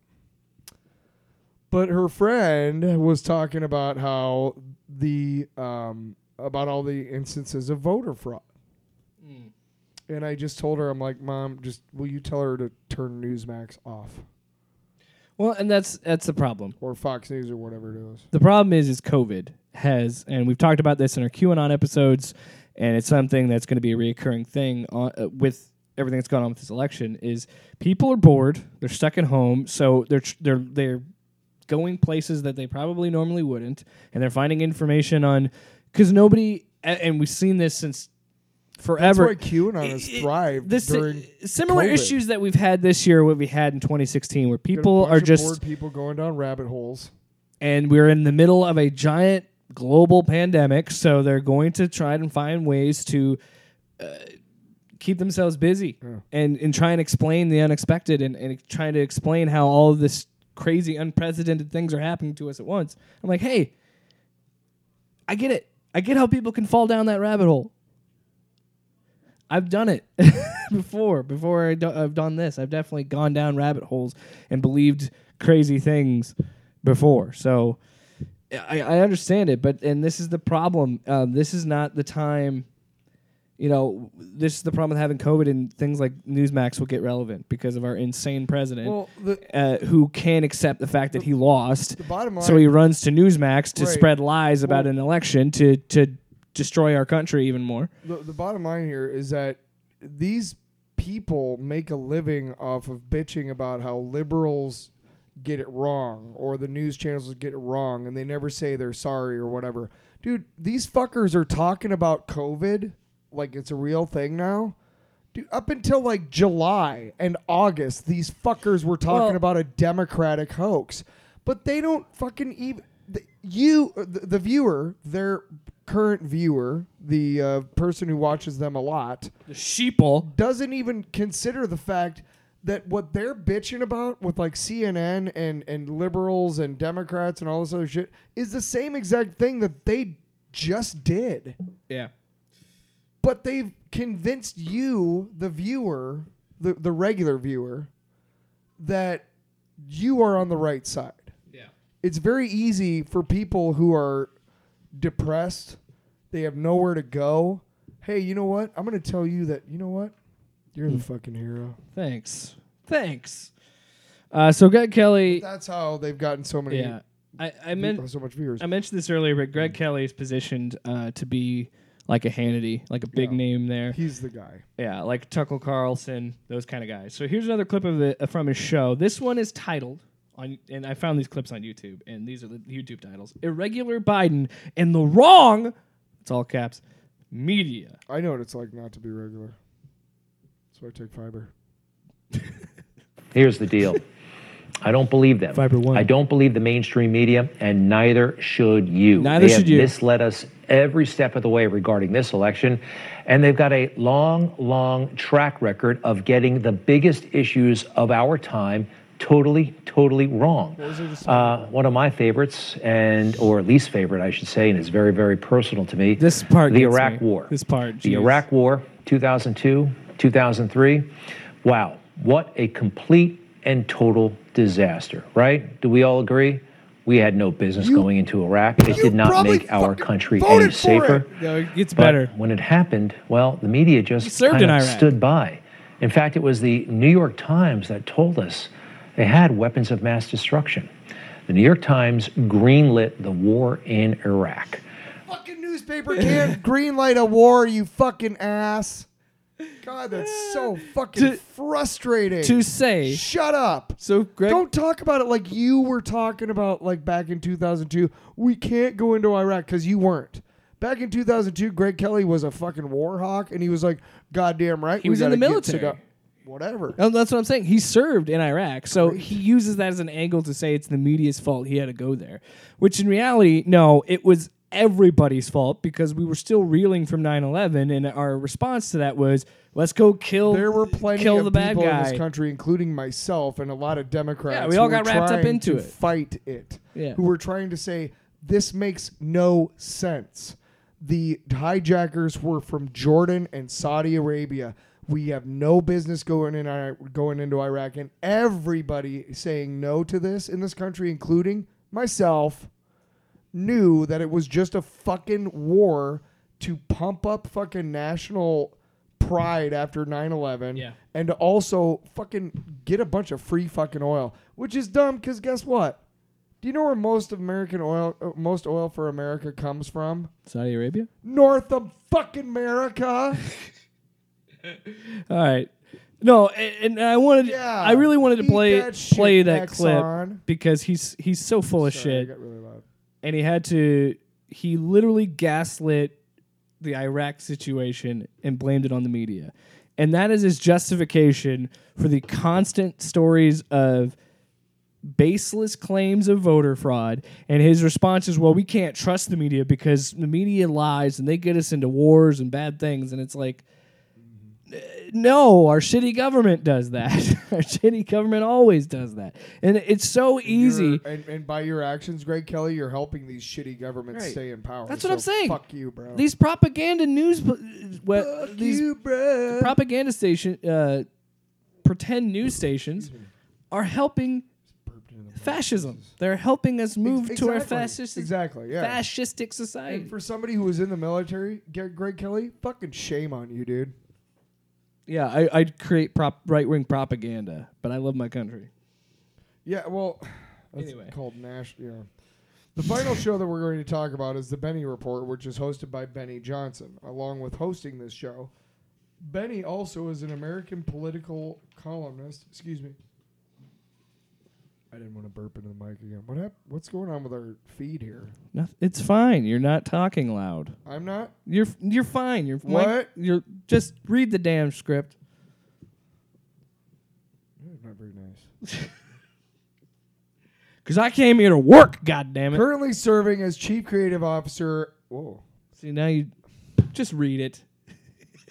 But her friend was talking about how the um, about all the instances of voter fraud. And I just told her, I'm like, Mom, just will you tell her to turn Newsmax off Well, and that's that's the problem. or Fox News or whatever it is. The problem is, is COVID has, and we've talked about this in our QAnon episodes, and it's something that's going to be a reoccurring thing on, uh, with everything that's gone on with this election. Is people are bored, they're stuck at home, so they're tr- they're they're going places that they probably normally wouldn't, and they're finding information on because nobody, and we've seen this since That's forever. why QAnon has thrived this during similar COVID. issues that we've had this year, what we had in 2016, where people are just bored people going down rabbit holes. and we're in the middle of a giant global pandemic, so they're going to try and find ways to uh, keep themselves busy and and try and explain the unexpected and, and trying to explain how all of this crazy unprecedented things are happening to us at once. I'm like, hey, I get it. I get how people can fall down that rabbit hole. I've done it before. Before I I've done this, I've definitely gone down rabbit holes and believed crazy things before. So I, I understand it, but and this is the problem. Um, this is not the time. You know, this is the problem with having COVID and things like Newsmax will get relevant because of our insane president Well, the, uh, who can't accept the fact that he lost. the bottom line. So he runs to Newsmax to Right. spread lies about Well- an election to to destroy our country even more. the, the bottom line here is that these people make a living off of bitching about how liberals get it wrong or the news channels get it wrong and they never say they're sorry or whatever. Dude, these fuckers are talking about COVID like it's a real thing now. Dude, up until like July and August, these fuckers were talking Well- about a Democratic hoax. But they don't fucking even. The, you, the, the viewer, their current viewer, the uh, person who watches them a lot, The sheeple. doesn't even consider the fact that what they're bitching about with like CNN and and liberals and Democrats and all this other shit is the same exact thing that they just did. Yeah. But they've convinced you, the viewer, the the regular viewer, that you are on the right side. Yeah. It's very easy for people who are depressed, they have nowhere to go. Hey, you know what? I'm going to tell you that, you know what? You're the fucking hero. Thanks. Thanks. Uh, so Greg Kelly. That's how they've gotten so many Yeah. I, I meant so much viewers. I mentioned this earlier, but Greg Kelly is positioned uh, to be like a Hannity, like a big Yeah. name there. He's the guy. Yeah, like Tucker Carlson, those kind of guys. So here's another clip of it uh, from his show. This one is titled on, and I found these clips on YouTube, and these are the YouTube titles: "Irregular Biden and the Wrong." It's all caps. Media. I know what it's like not to be regular. That's why I take fiber. Here's the deal. I don't believe them. Fiber One. I don't believe the mainstream media, and neither should you. Neither they should have you. misled us every step of the way regarding this election, and they've got a long, long track record of getting the biggest issues of our time totally, totally wrong. was it just- Uh, one of my favorites, and or least favorite, I should say, and it's very, very personal to me. This part the Iraq me. War. This part, The. Iraq War, 2002, 2003. Wow, what a complete and total disaster, right? Do we all agree? We had no business You- going into Iraq. It did not make our country any safer. it. No, it gets But better. when it happened, well, the media just kind of stood by. In fact, it was the New York Times that told us they had weapons of mass destruction. The New York Times greenlit the war in Iraq. Fucking newspaper can't greenlight a war, you fucking ass. God, that's so fucking To- frustrating. to say- shut up. So Greg, Don't talk about it like you were talking about like back in 2002. We can't go into Iraq because you weren't. Back in 2002, Greg Kelly was a fucking war hawk, and he was like, "Goddamn right." He we was in the gotta get military. Saddam-" Whatever. Oh, that's what I'm saying. He served in Iraq, so he uses that as an angle to say it's the media's fault. He had to go there, which in reality, no, it was everybody's fault because we were still reeling from 9/11, and our response to that was, "Let's go kill." There were plenty kill of the bad people in this country, including myself and a lot of Democrats. Yeah, we all who got wrapped up into to it. Fight it. Yeah. Who were trying to say this makes no sense. The hijackers were from Jordan and Saudi Arabia. We have no business going in Ira- going into Iraq, and everybody saying no to this in this country, including myself, knew that it was just a fucking war to pump up fucking national pride after 9/11 Yeah. and to also fucking get a bunch of free fucking oil, which is dumb cuz guess what? Do you know where most of American oil uh, most oil for America comes from? Saudi Arabia. North of fucking America. All right. No, and, and I wanted, Yeah, I really wanted to eat play that shit, play that clip Exxon. because he's he's so full of Sorry, I shit. got really loud. and he had to he literally gaslit the Iraq situation and blamed it on the media. And that is his justification for the constant stories of baseless claims of voter fraud. And his response is, well, we can't trust the media because the media lies and they get us into wars and bad things. And it's like, no, our shitty government does that. our shitty government always does that. And it's so easy. And, and by your actions, Greg Kelly, you're helping these shitty governments Right. stay in power. That's what I'm saying. Fuck you, bro. These propaganda news, Fuck these you, bro. propaganda station, uh, pretend news stations, are helping fascism. They're helping us move to our Exactly. fascist, Exactly, yeah. fascistic society. And for somebody who was in the military, Greg Kelly, fucking shame on you, dude. Yeah, I, I'd create prop, right wing propaganda, but I love my country. Yeah, well, that's Anyway. called Nash. Yeah. The final show that we're going to talk about is the Benny Report, which is hosted by Benny Johnson. Along with hosting this show, Benny also is an American political columnist. Excuse me. I didn't want to burp into the mic again. What hap- What's going on with our feed here? Noth- It's fine. You're not talking loud. I'm not. You're f- you're fine. You're mic- What? you're just read the damn script. Not very nice. Cause I came here to work. God damn it. Currently serving as chief creative officer. Whoa. See now you just read it.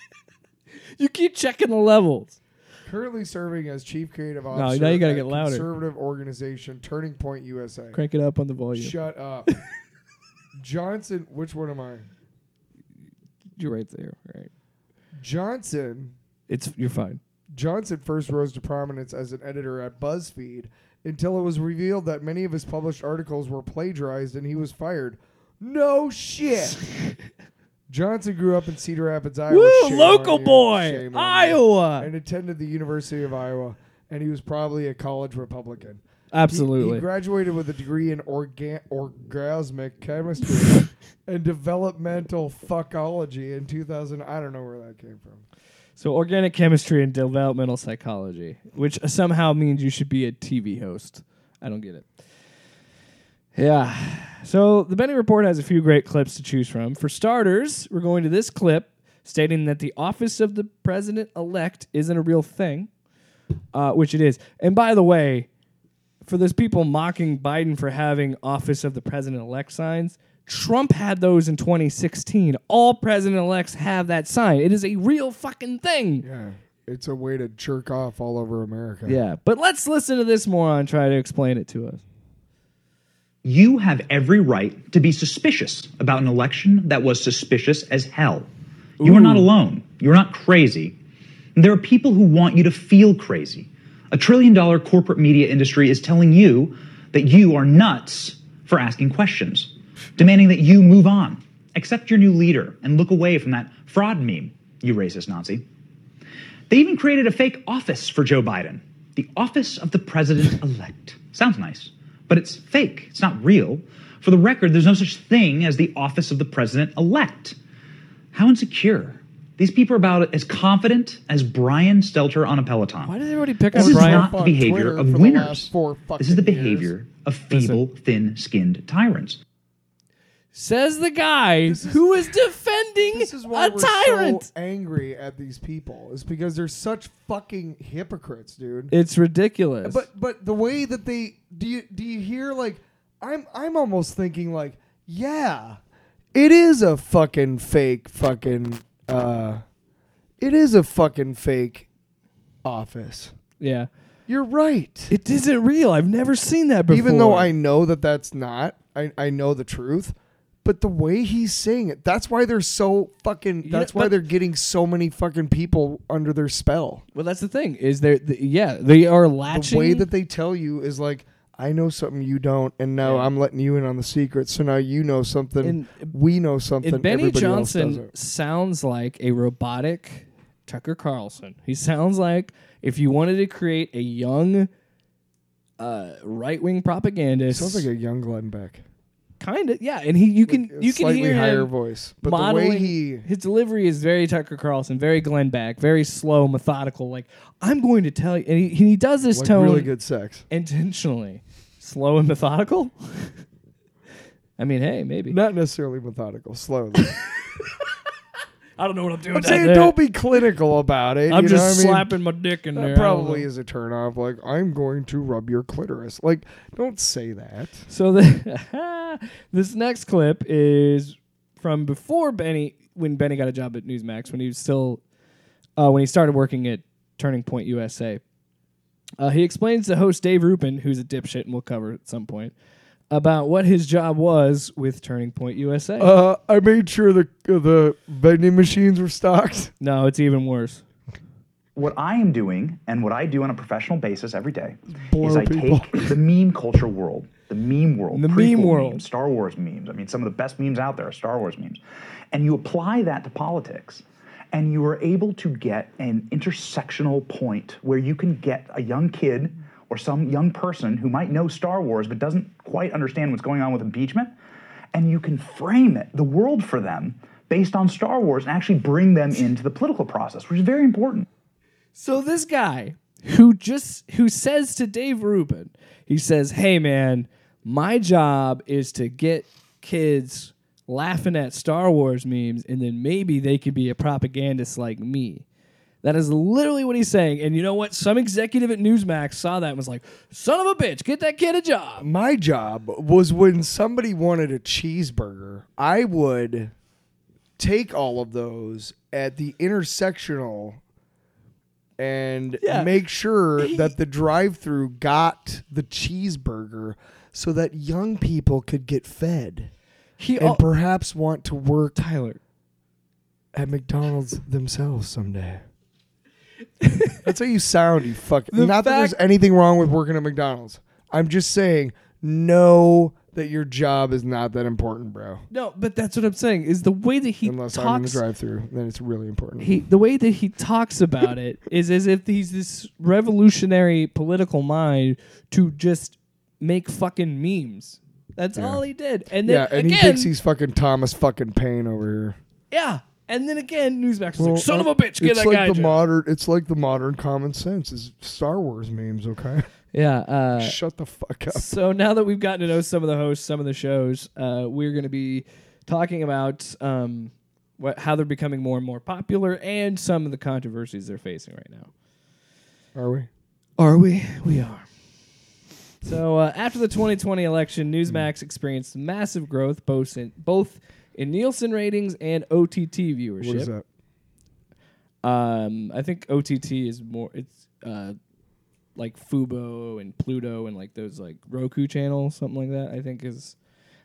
you keep checking the levels. Currently serving as chief creative officer now officer. you gotta get louder. Conservative organization Turning Point USA. Crank it up on the volume. Shut up. Johnson. Which one am I? You're right there. Right. Johnson. It's you're fine. Johnson first rose to prominence as an editor at BuzzFeed until it was revealed that many of his published articles were plagiarized and he was fired. No shit. Johnson grew up in Cedar Rapids, Iowa. Woo, Shame local on you. boy, Shame on you. Iowa. and attended the University of Iowa. And he was probably a college Republican. He- Absolutely. He, graduated with a degree in orga- orgasmic chemistry and developmental fuckology in 2000. I don't know where that came from. so organic chemistry and developmental psychology, which somehow means you should be a TV host. I don't get it. Yeah. So the Benny Report has a few great clips to choose from. For starters, we're going to this clip stating that the office of the president elect isn't a real thing, uh, which it is. And by the way, for those people mocking Biden for having office of the president elect signs, Trump had those in 2016. All president elects have that sign. It is a real fucking thing. Yeah. It's a way to jerk off all over America. Yeah. But let's listen to this moron try to explain it to us. You have every right to be suspicious about an election that was suspicious as hell. You are not alone. You're not crazy. There are people who want you to feel crazy. A trillion dollar corporate media industry is telling you that you are nuts for asking questions, demanding that you move on, accept your new leader, and look away from that fraud meme, you racist Nazi. They even created a fake office for Joe Biden, the office of the president elect. Sounds nice, but it's fake. It's not real. For the record, there's no such thing as the office of the president elect. How insecure. These people are about as confident as Brian Stelter on a Peloton. Why did everybody pick This on is Brian? not the behavior Twitter of winners. This is the fucking years. behavior of feeble, thin skinned tyrants. Says the guy is- who is defending This is why a we're tyrant. so angry at these people. Is because they're such fucking hypocrites, dude. it's ridiculous. But but the way that they do you do you hear like I'm I'm almost thinking like yeah, it is a fucking fake fucking uh, it is a fucking fake office. yeah, You're right. it isn't real. I've never seen that before. Even though I know that that's not, I I know the truth. But the way he's saying it, that's why they're so fucking. Yeah, That's why they're getting so many fucking people under their spell. well, that's the thing is there. The, yeah, they are latching. The way that they tell you is like, I know something you don't, and now Yeah. I'm letting you in on the secret. So now you know something, And- we know something. and Benny Johnson sounds like a robotic Tucker Carlson. He sounds like if you wanted to create a young uh, right wing propagandist, Sounds like a young Glenn Beck. Kind of yeah. And he you can you can slightly hear higher him voice, but the way he his delivery is very Tucker Carlson, very Glenn Beck, very slow, methodical. Like I'm going to tell you, and he, he does this like tone really good sex. intentionally, slow and methodical. I mean, hey, maybe Not necessarily methodical, slow. I don't know what I'm doing. I'm saying there. don't be clinical about it. I'm you know just what I mean? slapping my dick in there. That don't probably is a turn off. Like I'm going to rub your clitoris. Like don't say that. So the this next clip is from before Benny, when Benny got a job at Newsmax, when he was still, uh, when he started working at Turning Point USA. Uh, he explains to host Dave Rubin, who's a dipshit, and we'll cover at some point, about what his job was with Turning Point USA. Uh, I made sure the the vending machines were stocked. no, it's even worse. what I am doing and what I do on a professional basis every day Blow is I people. take the meme culture world, the meme world, The meme world. memes, Star Wars memes. I mean, some of the best memes out there are Star Wars memes. And you apply that to politics, and you are able to get an intersectional point where you can get a young kid or some young person who might know Star Wars but doesn't quite understand what's going on with impeachment, and you can frame it, the world for them, based on Star Wars and actually bring them into the political process, which is very important. So this guy who just who says to Dave Rubin, he says, "Hey man, my job is to get kids laughing at Star Wars memes, and then maybe they could be a propagandist like me." That is literally what he's saying. And you know what? Some executive at Newsmax saw that and was like, "Son of a bitch, get that kid a job." My job was when somebody wanted a cheeseburger, I would take all of those at the intersectional and Yeah. make sure that the drive-through got the cheeseburger so that young people could get fed He and al- perhaps want to work Tyler. at McDonald's themselves someday. That's how you sound, you fuck. The Not that there's anything wrong with working at McDonald's. I'm just saying, know that your job is not that important, bro. No, but that's what I'm saying. Is the way that he Unless I'm in the talks. drive-through, then it's really important. he the way that he talks about it is as if he's this revolutionary political mind to just make fucking memes. That's all he did. And then yeah, and again, he thinks he's fucking Thomas fucking Paine over here. yeah. And then again, Newsmax was Well, like, "Son of uh, a bitch, get it's that like guy." the a job." modern. It's like the modern common sense is Star Wars memes. Okay, yeah. Uh, shut the fuck up. so now that we've gotten to know some of the hosts, some of the shows, uh, we're going to be talking about um, what how they're becoming more and more popular and some of the controversies they're facing right now. Are we? Are we? We are. So uh, after the 2020 election, Newsmax experienced massive growth both in both in Nielsen ratings and OTT viewership. What is that? Um, I think OTT is more. It's uh, like Fubo and Pluto and like those like Roku channels, something like that. I think is.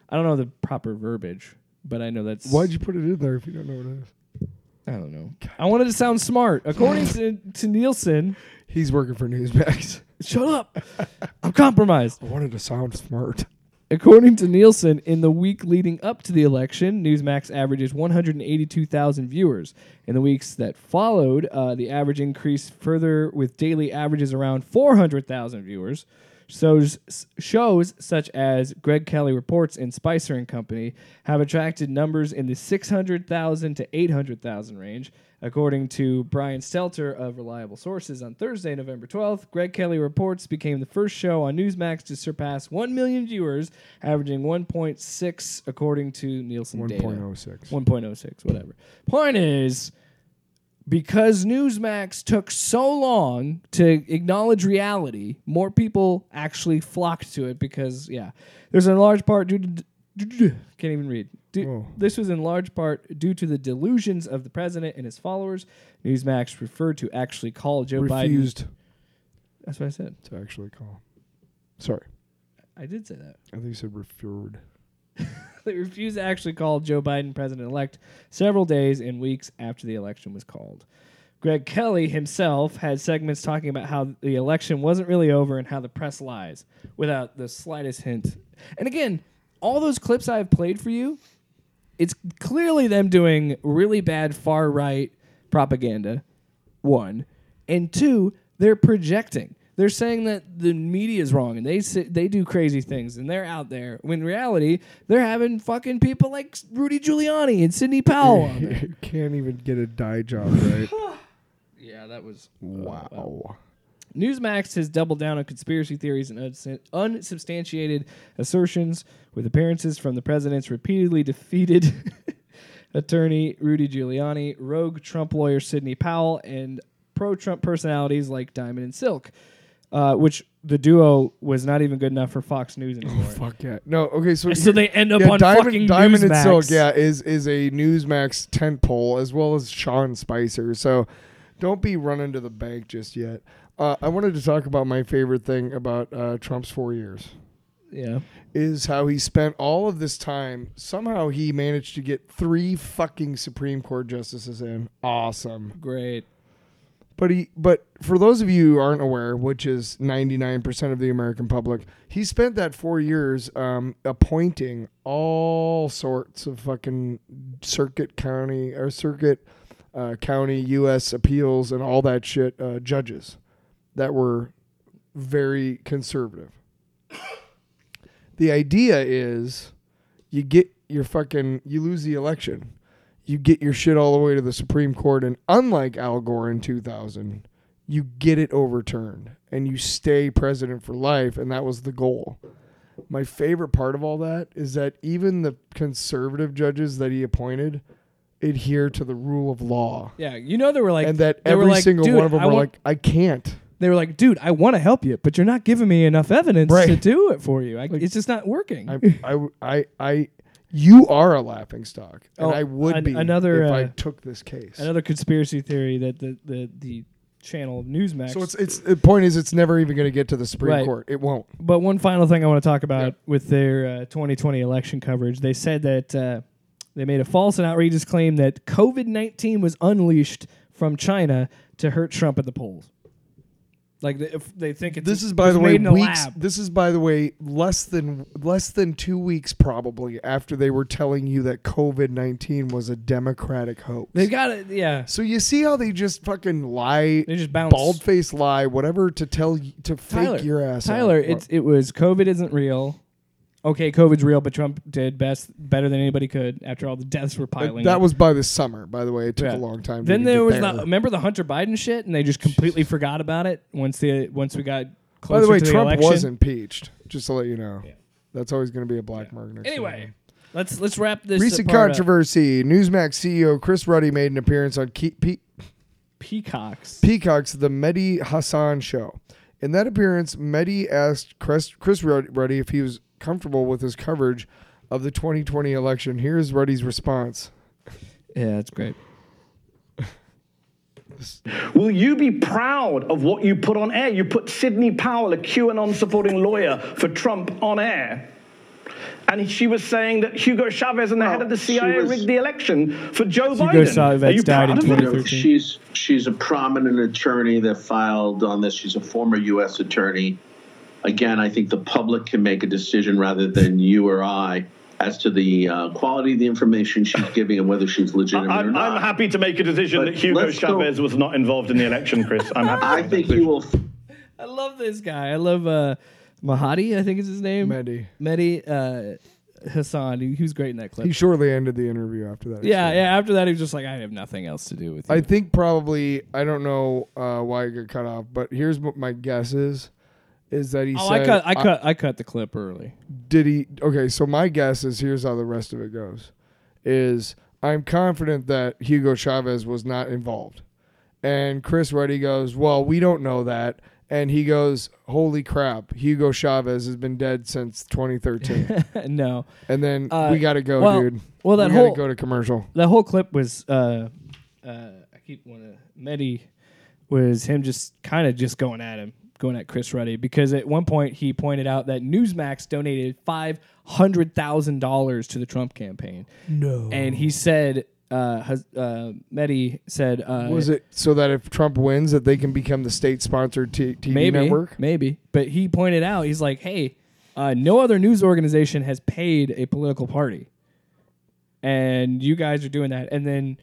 I don't know the proper verbiage, but I know that's. Why'd you put it in there if you don't know what it is? I don't know. I wanted to sound smart. According to, to Nielsen, He's working for Newsmax. shut up. I'm compromised. I wanted to sound smart. According to Nielsen, in the week leading up to the election, Newsmax averages 182,000 viewers. In the weeks that followed, uh, the average increased further with daily averages around 400,000 viewers. Shows, shows such as Greg Kelly Reports and Spicer and Company have attracted numbers in the 600,000 to 800,000 range. According to Brian Stelter of Reliable Sources on Thursday, November 12th, Greg Kelly Reports became the first show on Newsmax to surpass 1 million viewers, averaging 1.6 according to Nielsen data. 1.06. 1.06, whatever. Point is, because Newsmax took so long to acknowledge reality, more people actually flocked to it because, yeah, there's in large part due to. Can't even read. Du- this was in large part due to the delusions of the president and his followers. Newsmax referred to actually call Joe Biden. Refused That's what I said. to actually call. Sorry, I did say that. I think you said referred. they refused to actually call Joe Biden president elect several days and weeks after the election was called. Greg Kelly himself had segments talking about how the election wasn't really over and how the press lies without the slightest hint. And again, all those clips I've played for you, it's clearly them doing really bad far right propaganda. One, and two, they're projecting. They're saying that the media is wrong and they say, they do crazy things and they're out there. When in reality, they're having fucking people like Rudy Giuliani and Sidney Powell on there. can't even get a dye job right. Yeah, that was wow. Newsmax has doubled down on conspiracy theories and uns- unsubstantiated assertions with appearances from the president's repeatedly defeated attorney Rudy Giuliani, rogue Trump lawyer Sidney Powell, and pro Trump personalities like Diamond and Silk, uh, which the duo was not even good enough for Fox News anymore. Fuck yeah. No, okay, so So they end up yeah, on Diamond, fucking Diamond and Silk, yeah, is is a Newsmax tentpole as well as Sean Spicer. So don't be running to the bank just yet. Uh, I wanted to talk about my favorite thing about uh, Trump's four years Yeah. is how he spent all of this time. Somehow he managed to get three fucking Supreme Court justices in. Awesome. Great. But he, but for those of you who aren't aware, which is ninety nine percent of the American public, he spent that four years um, appointing all sorts of fucking circuit county or circuit uh, county U.S. appeals and all that shit uh, judges that were very conservative. The idea is, you get your fucking, you lose the election you get your shit all the way to the Supreme Court, and unlike Al Gore in 2000, you get it overturned and you stay president for life, and that was the goal. My favorite part of all that is that even the conservative judges that he appointed adhere to the rule of law. Yeah, you know they were like, and that every like, single one of them I were want-" like, I can't. They were like, dude, I want to help you, but you're not giving me enough evidence Right. to do it for you. I, it's just not working. I, I, I, I, you are a laughing stock, and Oh, I would an- be another, if I uh, took this case. Another conspiracy theory that the the the channel Newsmax. So it's it's the point is it's never even going to get to the Supreme Right. Court. It won't. But one final thing I want to talk about with their uh, 2020 election coverage, they said that uh, they made a false and outrageous claim that COVID 19 was unleashed from China to hurt Trump at the polls. Like they, if they think it's This is by the way made in a weeks. This is by the way less than less than two weeks probably after they were telling you that COVID nineteen was a Democratic hoax. They got it. Yeah, so you see how they just fucking lie, they just bounced. bald face lie, whatever to tell y- to Tyler, fake your ass. out. Tyler, it's it was COVID isn't real. Okay, COVID's real, but Trump did best better than anybody could after all the deaths were piling. that up. was by the summer. By the way, it took Yeah. a long time. Then there was there. the remember the Hunter Biden shit, and they just completely forgot about it once the once we got closer By the way, to Trump election. was impeached. Just to let you know, that's always going to be a black mark. next Anyway, let's let's wrap this. Up. Recent part up. controversy: Newsmax CEO Chris Ruddy made an appearance on Ke- Pe- Peacocks. Peacock's The Mehdi Hasan Show. In that appearance, Mehdi asked Chris, Chris Ruddy if he was comfortable with his coverage of the 2020 election. Here's Ruddy's response. Yeah, that's great. Will you be proud of what you put on air? You put Sidney Powell, a QAnon supporting lawyer for Trump, on air. And she was saying that Hugo Chavez and the head of the CIA was- rigged the election for Joe Hugo Biden. Chavez Are you died proud in it? 2013. She's she's a prominent attorney that filed on this. She's a former U.S. attorney. Again, I think the public can make a decision rather than you or I as to the uh, quality of the information she's giving and whether she's legitimate or I'm, not. I'm happy to make a decision But that Hugo let's go- Chavez was not involved in the election, Chris. I'm happy. to I think you will. I love this guy. I love uh, Mahadi. I think is his name. Mehdi. Mehdi uh, Hasan. He, he was great in that clip. He shortly ended the interview after that. yeah, yeah. After that, he was just like, I have nothing else to do with you. I think probably, I don't know uh, why it got cut off, but here's what my guess is. Is that he oh, said I cut. I uh, cut. I cut the clip early. did he okay so my guess is here's how the rest of it goes is i'm confident that hugo chavez was not involved and chris ruddy goes well we don't know that and he goes holy crap hugo chavez has been dead since 2013 no, and then Uh, we gotta go well- dude well, that we whole- go to commercial that whole clip was. Uh, uh, I keep want to Mehdi was him just kind of just going at him, going at Chris Ruddy because at one point he pointed out that Newsmax donated five hundred thousand dollars to the Trump campaign. no and he said, uh, has, uh, Mehdi said, uh, was it so that if trump wins that they can become the state sponsored t- tv maybe, network maybe, but he pointed out, he's like, hey, uh, no other news organization has paid a political party, and you guys are doing that. And then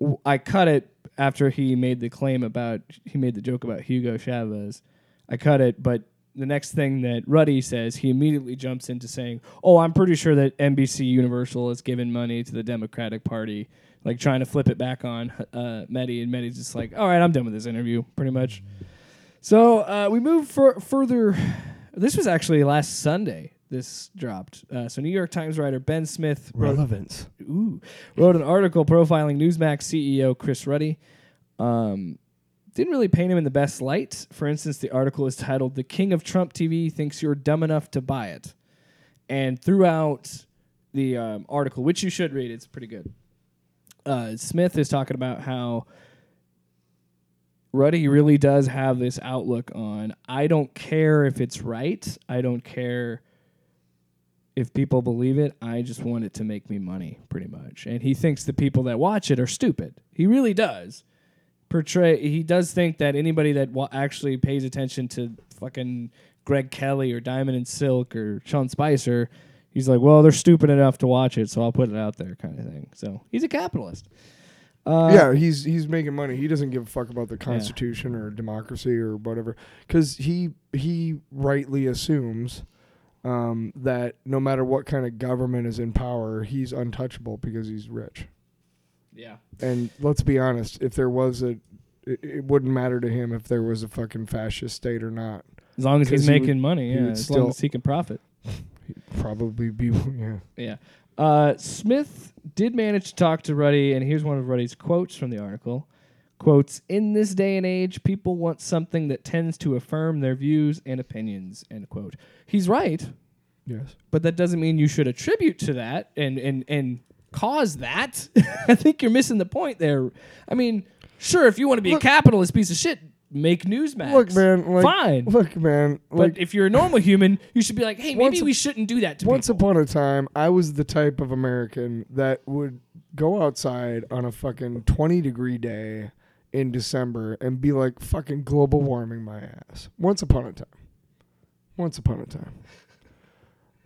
w- I cut it after he made the claim about he made the joke about Hugo Chavez. I cut it, but the next thing that Ruddy says, he immediately jumps into saying, "Oh, I'm pretty sure that NBC Universal has given money to the Democratic Party." Like trying to flip it back on uh, Mehdi, and Mehdi's just like, "All right, I'm done with this interview, pretty much." So uh, we move for further. This was actually last Sunday. This dropped. Uh, so New York Times writer Ben Smith wrote, relevance ooh, wrote an article profiling Newsmax CEO Chris Ruddy. Um, didn't really paint him in the best light. For instance, the article is titled "The King of Trump TV Thinks You're Dumb Enough to Buy It," and throughout the um, article, which you should read, it's pretty good. Uh, Smith is talking about how Ruddy really does have this outlook on I don't care if it's right. I don't care if people believe it. I just want it to make me money, pretty much. And he thinks the people that watch it are stupid. He really does. Portray he does think that anybody that wa- actually pays attention to fucking Greg Kelly or Diamond and Silk or Sean Spicer, he's like, well, they're stupid enough to watch it, so I'll put it out there, kind of thing. So he's a capitalist. Uh, yeah, he's he's making money. He doesn't give a fuck about the Constitution or democracy or whatever, because he he rightly assumes um, that no matter what kind of government is in power, he's untouchable because he's rich. Yeah. And let's be honest, if there was a it, it wouldn't matter to him if there was a fucking fascist state or not. As long as he's he would- making money, he yeah. As still long as he can profit. He'd probably be yeah. Yeah. Uh, Smith did manage to talk to Ruddy, and here's one of Ruddy's quotes from the article. Quotes, in this day and age, people want something that tends to affirm their views and opinions, end quote. He's right, Yes. but that doesn't mean you should attribute to that and, and, and cause that. I think you're missing the point there. I mean, sure, if you want to be Look- a capitalist piece of shit, make Newsmax. Look, man. Like, Fine. Look, man. but if you're a normal human, you should be like, hey, maybe a- we shouldn't do that to once people. upon a time, I was the type of American that would go outside on a fucking 20 degree day in December and be like, fucking global warming my ass. Once upon a time. Once upon a time.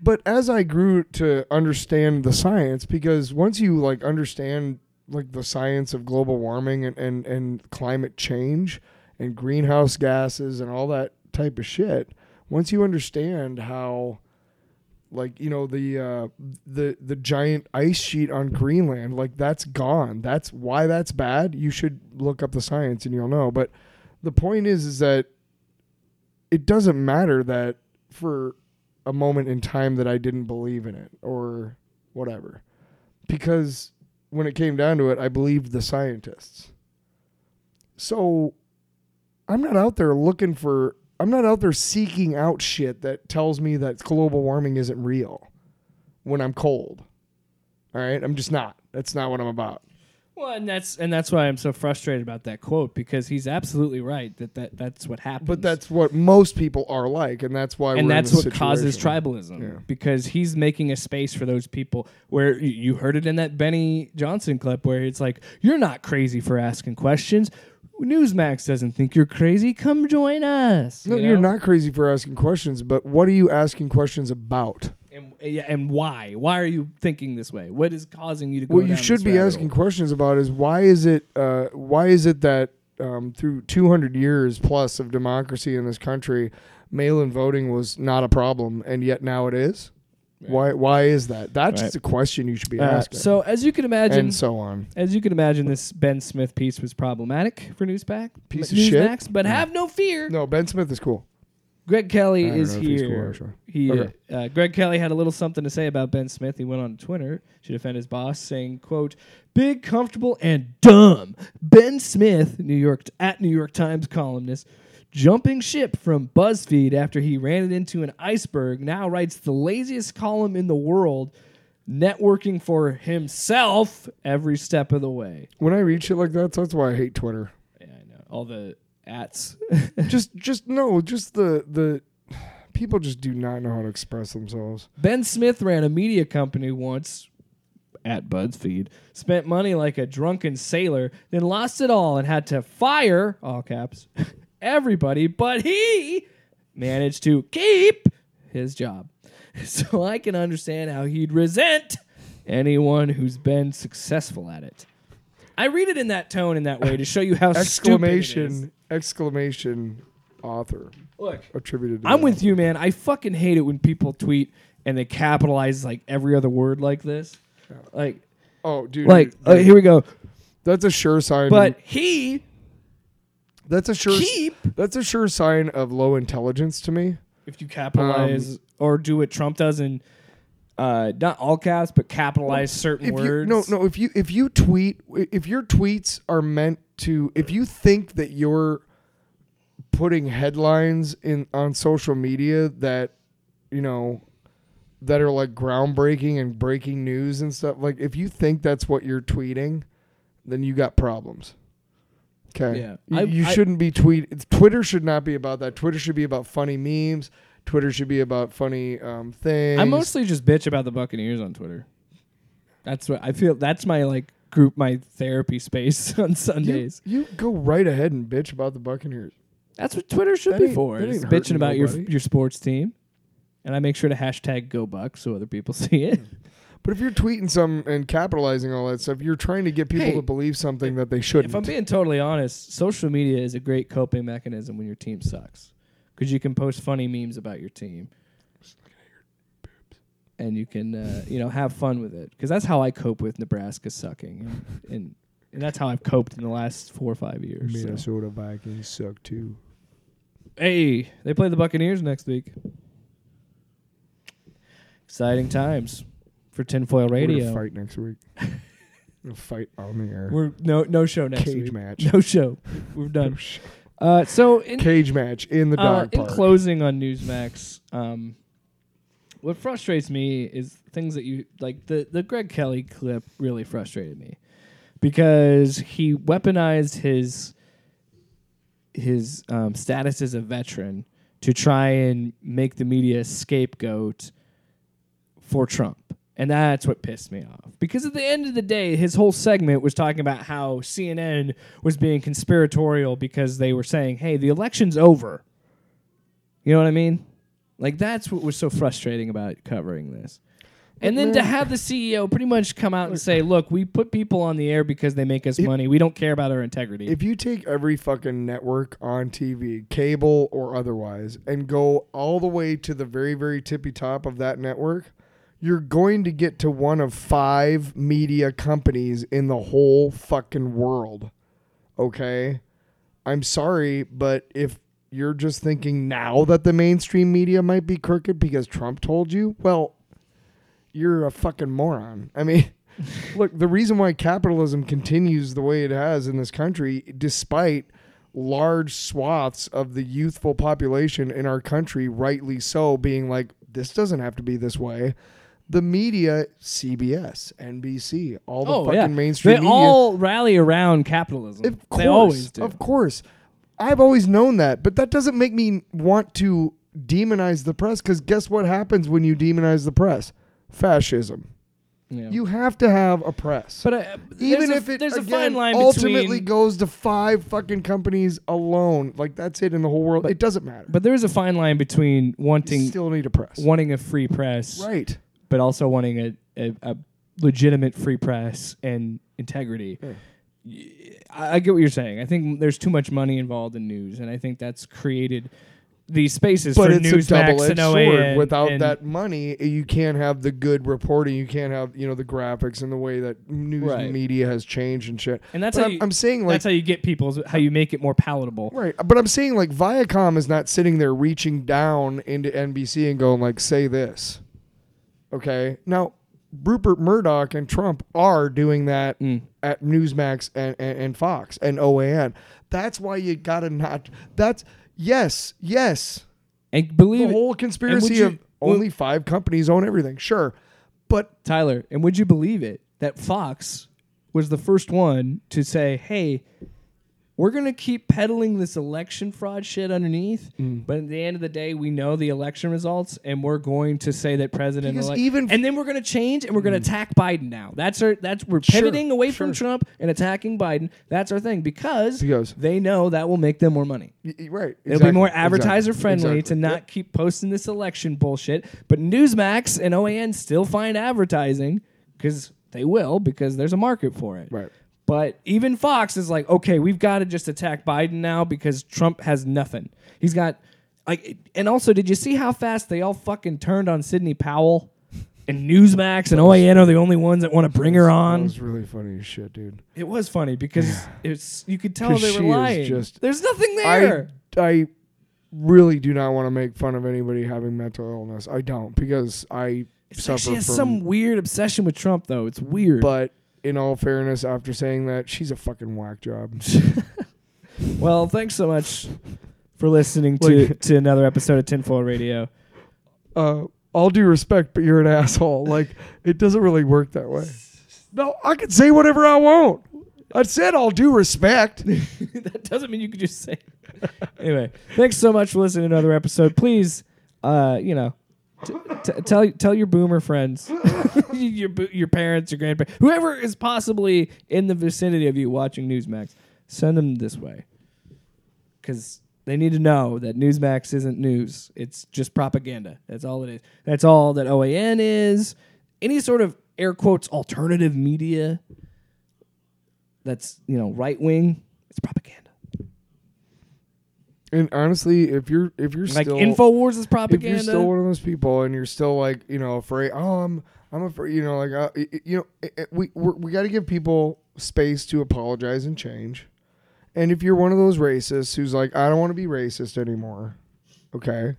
But as I grew to understand the science, because once you like understand like the science of global warming and, and, and climate change and greenhouse gases and all that type of shit, once you understand how like you know the uh the the giant ice sheet on Greenland like that's gone. That's why that's bad? You should look up the science and you'll know. But the point is is that it doesn't matter that for a moment in time that I didn't believe in it or whatever because when it came down to it I believed the scientists so I'm not out there looking for I'm not out there seeking out shit that tells me that global warming isn't real when I'm cold. All right? I'm just not. That's not what I'm about. Well, and that's and that's why I'm so frustrated about that quote because he's absolutely right that, that that's what happens. But that's what most people are like and that's why and that's what causes tribalism Yeah. because he's making a space for those people where you heard it in that Benny Johnson clip where it's like you're not crazy for asking questions. Newsmax doesn't think you're crazy. Come join us. No, you you are know? not crazy for asking questions, but what are you asking questions about? And, yeah, and why? Why are you thinking this way? What is causing you to go? What you should this be rabbit asking questions about is why is it uh, why is it that um, through 200 years plus of democracy in this country, mail-in voting was not a problem, and yet now it is. Why? Why is that? That's Right. the question you should be Uh, asking. so as you can imagine, and so on. As you can imagine, this Ben Smith piece was problematic for Newspack. Piece of shit? Newsmax, but have no fear. No, Ben Smith is cool. Greg Kelly I don't is know if he's cool, here. actually. he, Okay. uh, Greg Kelly had a little something to say about Ben Smith. He went on Twitter to defend his boss, saying, "quote Big, comfortable, and dumb." Ben Smith, New York at New York Times columnist, jumping ship from BuzzFeed after he ran it into an iceberg. Now writes the laziest column in the world, networking for himself every step of the way. When I read shit like that, that's why I hate Twitter. Yeah, I know all the ats. just, just no, just the the people just do not know how to express themselves. Ben Smith ran a media company once at BuzzFeed, spent money like a drunken sailor, then lost it all and had to fire, all caps, everybody, but he managed to keep his job. So I can understand how he'd resent anyone who's been successful at it. I read it in that tone in that way to show you how stupid it is. exclamation exclamation author Look, attributed. To I'm that. with you, man. I fucking hate it when people tweet and they capitalize like every other word like this. Like, Oh, dude. like dude, uh, here we go. That's a sure sign. But he that's a sure. keep That's a sure sign of low intelligence to me. if you capitalize or do what Trump does and uh, not all caps, but capitalize certain If you, words. no, no. If you if you tweet, if your tweets are meant to, if you think that you're putting headlines in on social media that you know that are like groundbreaking and breaking news and stuff, like if you think that's what you're tweeting, then you got problems. Okay. Yeah. You, I- you I- shouldn't be tweet. Twitter should not be about that. Twitter should be about funny memes. Twitter should be about funny um, things. I mostly just bitch about the Buccaneers on Twitter. That's what I feel. That's my like group, my therapy space on you, Sundays. you go right ahead and bitch about the Buccaneers. That's what Twitter should That be ain't- for. that is ain't bitching hurting about your nobody. your sports team, and I make sure to hashtag Go Bucks so other people see it. Hmm. But if you're tweeting some and capitalizing all that stuff, you're trying to get people Hey, to believe something that they shouldn't. If I'm being totally honest, social media is a great coping mechanism when your team sucks, because you can post funny memes about your team, and you can uh, you know have fun with it. Because that's how I cope with Nebraska sucking, and, and and that's how I've coped in the last four or five years. so. Minnesota Vikings suck too. Hey, they play the Buccaneers next week. Exciting times for Tinfoil We're Radio. gonna fight next week. We'll fight on the air. We're no no show next week. Cage week. match. No show. We're done. Uh, so in, Cage match in the uh, dog in park. closing on Newsmax, um, what frustrates me is things that you like. The the Greg Kelly clip really frustrated me because he weaponized his his um, status as a veteran to try and make the media scapegoat for Trump. And that's what pissed me off. Because at the end of the day, his whole segment was talking about how CNN was being conspiratorial because they were saying, hey, the election's over. You know what I mean? Like, that's what was so frustrating about covering this. And then to have the CEO pretty much come out and say, look, we put people on the air because they make us money. We don't care about our integrity. If you take every fucking network on TV, cable or otherwise, and go all the way to the very, very tippy top of that network, you're going to get to one of five media companies in the whole fucking world. Okay? I'm sorry, but if you're just thinking now that the mainstream media might be crooked because Trump told you, well, you're a fucking moron. I mean, look, the reason why capitalism continues the way it has in this country, despite large swaths of the youthful population in our country, rightly so, being like, this doesn't have to be this way. The media, CBS, NBC, all the oh, fucking yeah. mainstream They media. all rally around capitalism. Of course, they always do. Of course. I've always known that, but that doesn't make me want to demonize the press because guess what happens when you demonize the press? Fascism. Yeah. You have to have a press. But uh, even there's a- if it there's a again, fine line ultimately between- goes to five fucking companies alone, like that's it in the whole world. it doesn't matter. But there is a fine line between wanting You still need a press. wanting a free press, Right. But also wanting a, a, a legitimate free press and integrity. I, I get what you're saying. I think there's too much money involved in news, and I think that's created these spaces But for it's a Newsmax double-edged and OAN. sword. Without and- that money, you can't have the good reporting. You can't have you know the graphics and the way that news Right. media has changed and shit. and that's But how I'm, you, I'm saying like that's how you get people's how you make it more palatable. Right. But I'm saying like Viacom is not sitting there reaching down into NBC and going like, say this. Okay. Now, Rupert Murdoch and Trump are doing that Mm. at Newsmax and, and, and Fox and OAN. That's why you gotta not that's yes, yes. And believe The whole conspiracy you- of only five companies own everything. Sure. But Tyler, and would you believe it that Fox was the first one to say, "Hey, we're going to keep peddling this election fraud shit underneath, Mm. but at the end of the day, we know the election results, and we're going to say that President Because elect- even- and then we're going to change and we're going to attack Biden now. That's our that's we're Sure, pivoting away from. Trump and attacking Biden. That's our thing because Because- they know that will make them more money. y- right. It'll be more exactly, advertiser friendly to not Yep. keep posting this election bullshit. But Newsmax and OAN still find advertising because they will because there's a market for it. Right. But even Fox is like, okay, we've got to just attack Biden now because Trump has nothing. He's got like, and also, did you see how fast they all fucking turned on Sidney Powell? And Newsmax and OAN are the only ones that want to bring her That on. was really funny as shit, dude. It was funny because it's you could tell they were lying. just- There's nothing there. I I really do not want to make fun of anybody having mental illness. I don't because I It's suffer like she has from. some weird obsession with Trump, though. It's weird. but in all fairness, after saying that, she's a fucking whack job. well, thanks so much for listening to, Like- to another episode of Tinfoil Radio. uh, all due respect, but you're an asshole. Like it doesn't really work that way. No, I can say whatever I want. I said all due respect. that doesn't mean you could just say. anyway, thanks so much for listening to another episode. Please, uh, you know, t- t- tell tell your boomer friends, your your parents, your grandparents, whoever is possibly in the vicinity of you watching Newsmax, send them this way, because they need to know that Newsmax isn't news; it's just propaganda. That's all it is. That's all that OAN is. Any sort of air quotes alternative media that's you know right wing, it's propaganda. And honestly, if you're if you're Like still Infowars is propaganda, if you're still one of those people and you're still like you know afraid, oh I'm I'm afraid, you know like uh, you know eh, eh, we we're, we got to give people space to apologize and change. And if you're one of those racists who's like, I don't want to be racist anymore, okay,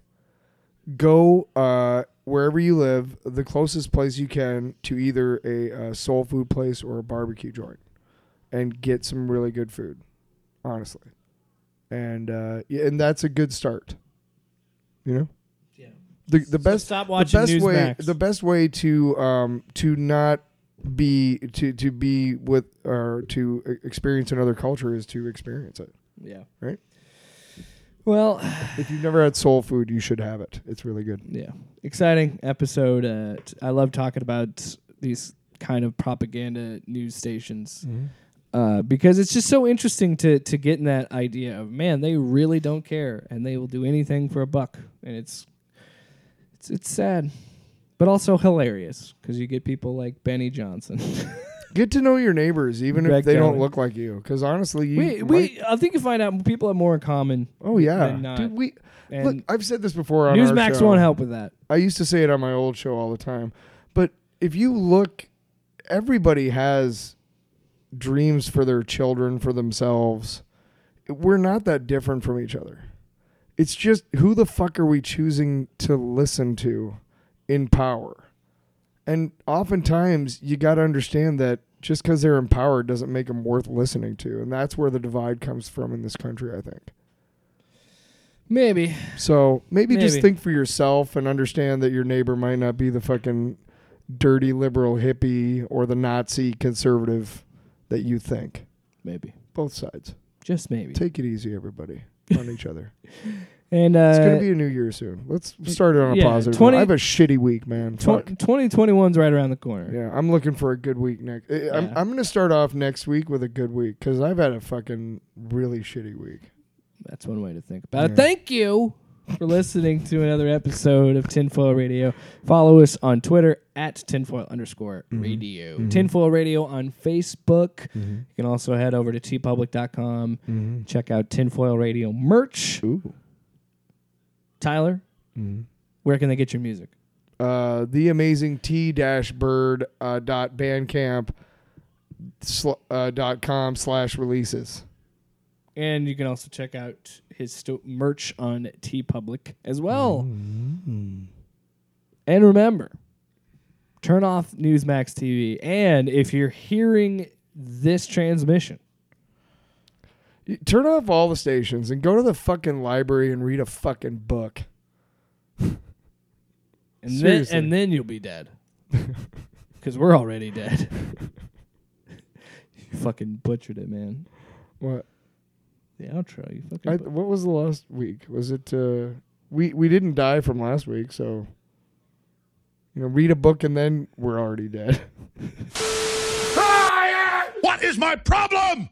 go uh, wherever you live, the closest place you can to either a, uh soul food place or a barbecue joint, and get some really good food, honestly. And uh, yeah, and that's a good start. You know. Yeah. The the best stop watching the best way Newsmax. the best way to um to not be to to be with or to experience another culture is to experience it. Yeah. Right. Well, If you've never had soul food, you should have it. It's really good. yeah, exciting episode. Uh, t- I love talking about these kind of propaganda news stations uh, because it's just so interesting to to get in that idea of man, they really don't care and they will do anything for a buck, and it's it's it's sad, but also hilarious because you get people like Benny Johnson. Get to know your neighbors, even Greg if they don't look like you. Because honestly, you we we I think you find out people have more in common. oh yeah, than not. dude. We And look. I've said this before on our Newsmax won't help with that. I used to say it on my old show all the time. But if you look, everybody has dreams for their children, for themselves. We're not that different from each other. It's just who the fuck are we choosing to listen to in power? And oftentimes you got to understand that just because they're empowered doesn't make them worth listening to. And that's where the divide comes from in this country, I think. Maybe. So maybe, just think for yourself and understand that your neighbor might not be the fucking dirty liberal hippie or the Nazi conservative that you think. Maybe. Both sides. Just maybe. Take it easy, everybody, on each other. And uh, It's gonna be a new year soon. Let's start it on a yeah, positive. 20. I have a shitty week, man. Fuck. 2021's right around the corner. Yeah, I'm looking for a good week next. I- I'm Yeah. I'm gonna start off next week with a good week because I've had a fucking really shitty week. That's one way to think about it. Thank you for listening to another episode of Tinfoil Radio. Follow us on Twitter at tinfoil underscore Mm-hmm. radio. Tinfoil Radio on Facebook. You can also head over to teepublic.com. Check out Tinfoil Radio merch. Ooh. Tyler, where can they get your music? uh, the amazing t dash bird uh, dot bandcamp sl- uh, dot com slash releases. And you can also check out his sto- merch on TeePublic as well. Mm-hmm. And remember, turn off Newsmax TV. And if you're hearing this transmission, Turn off all the stations and go to the fucking library and read a fucking book. and then and then you'll be dead, because we're already dead. you fucking butchered it, man. What? The outro, you fucking. I, bu- what was the last week? Was it? Uh, we we didn't die from last week, so you know, read a book and then we're already dead. What is my problem?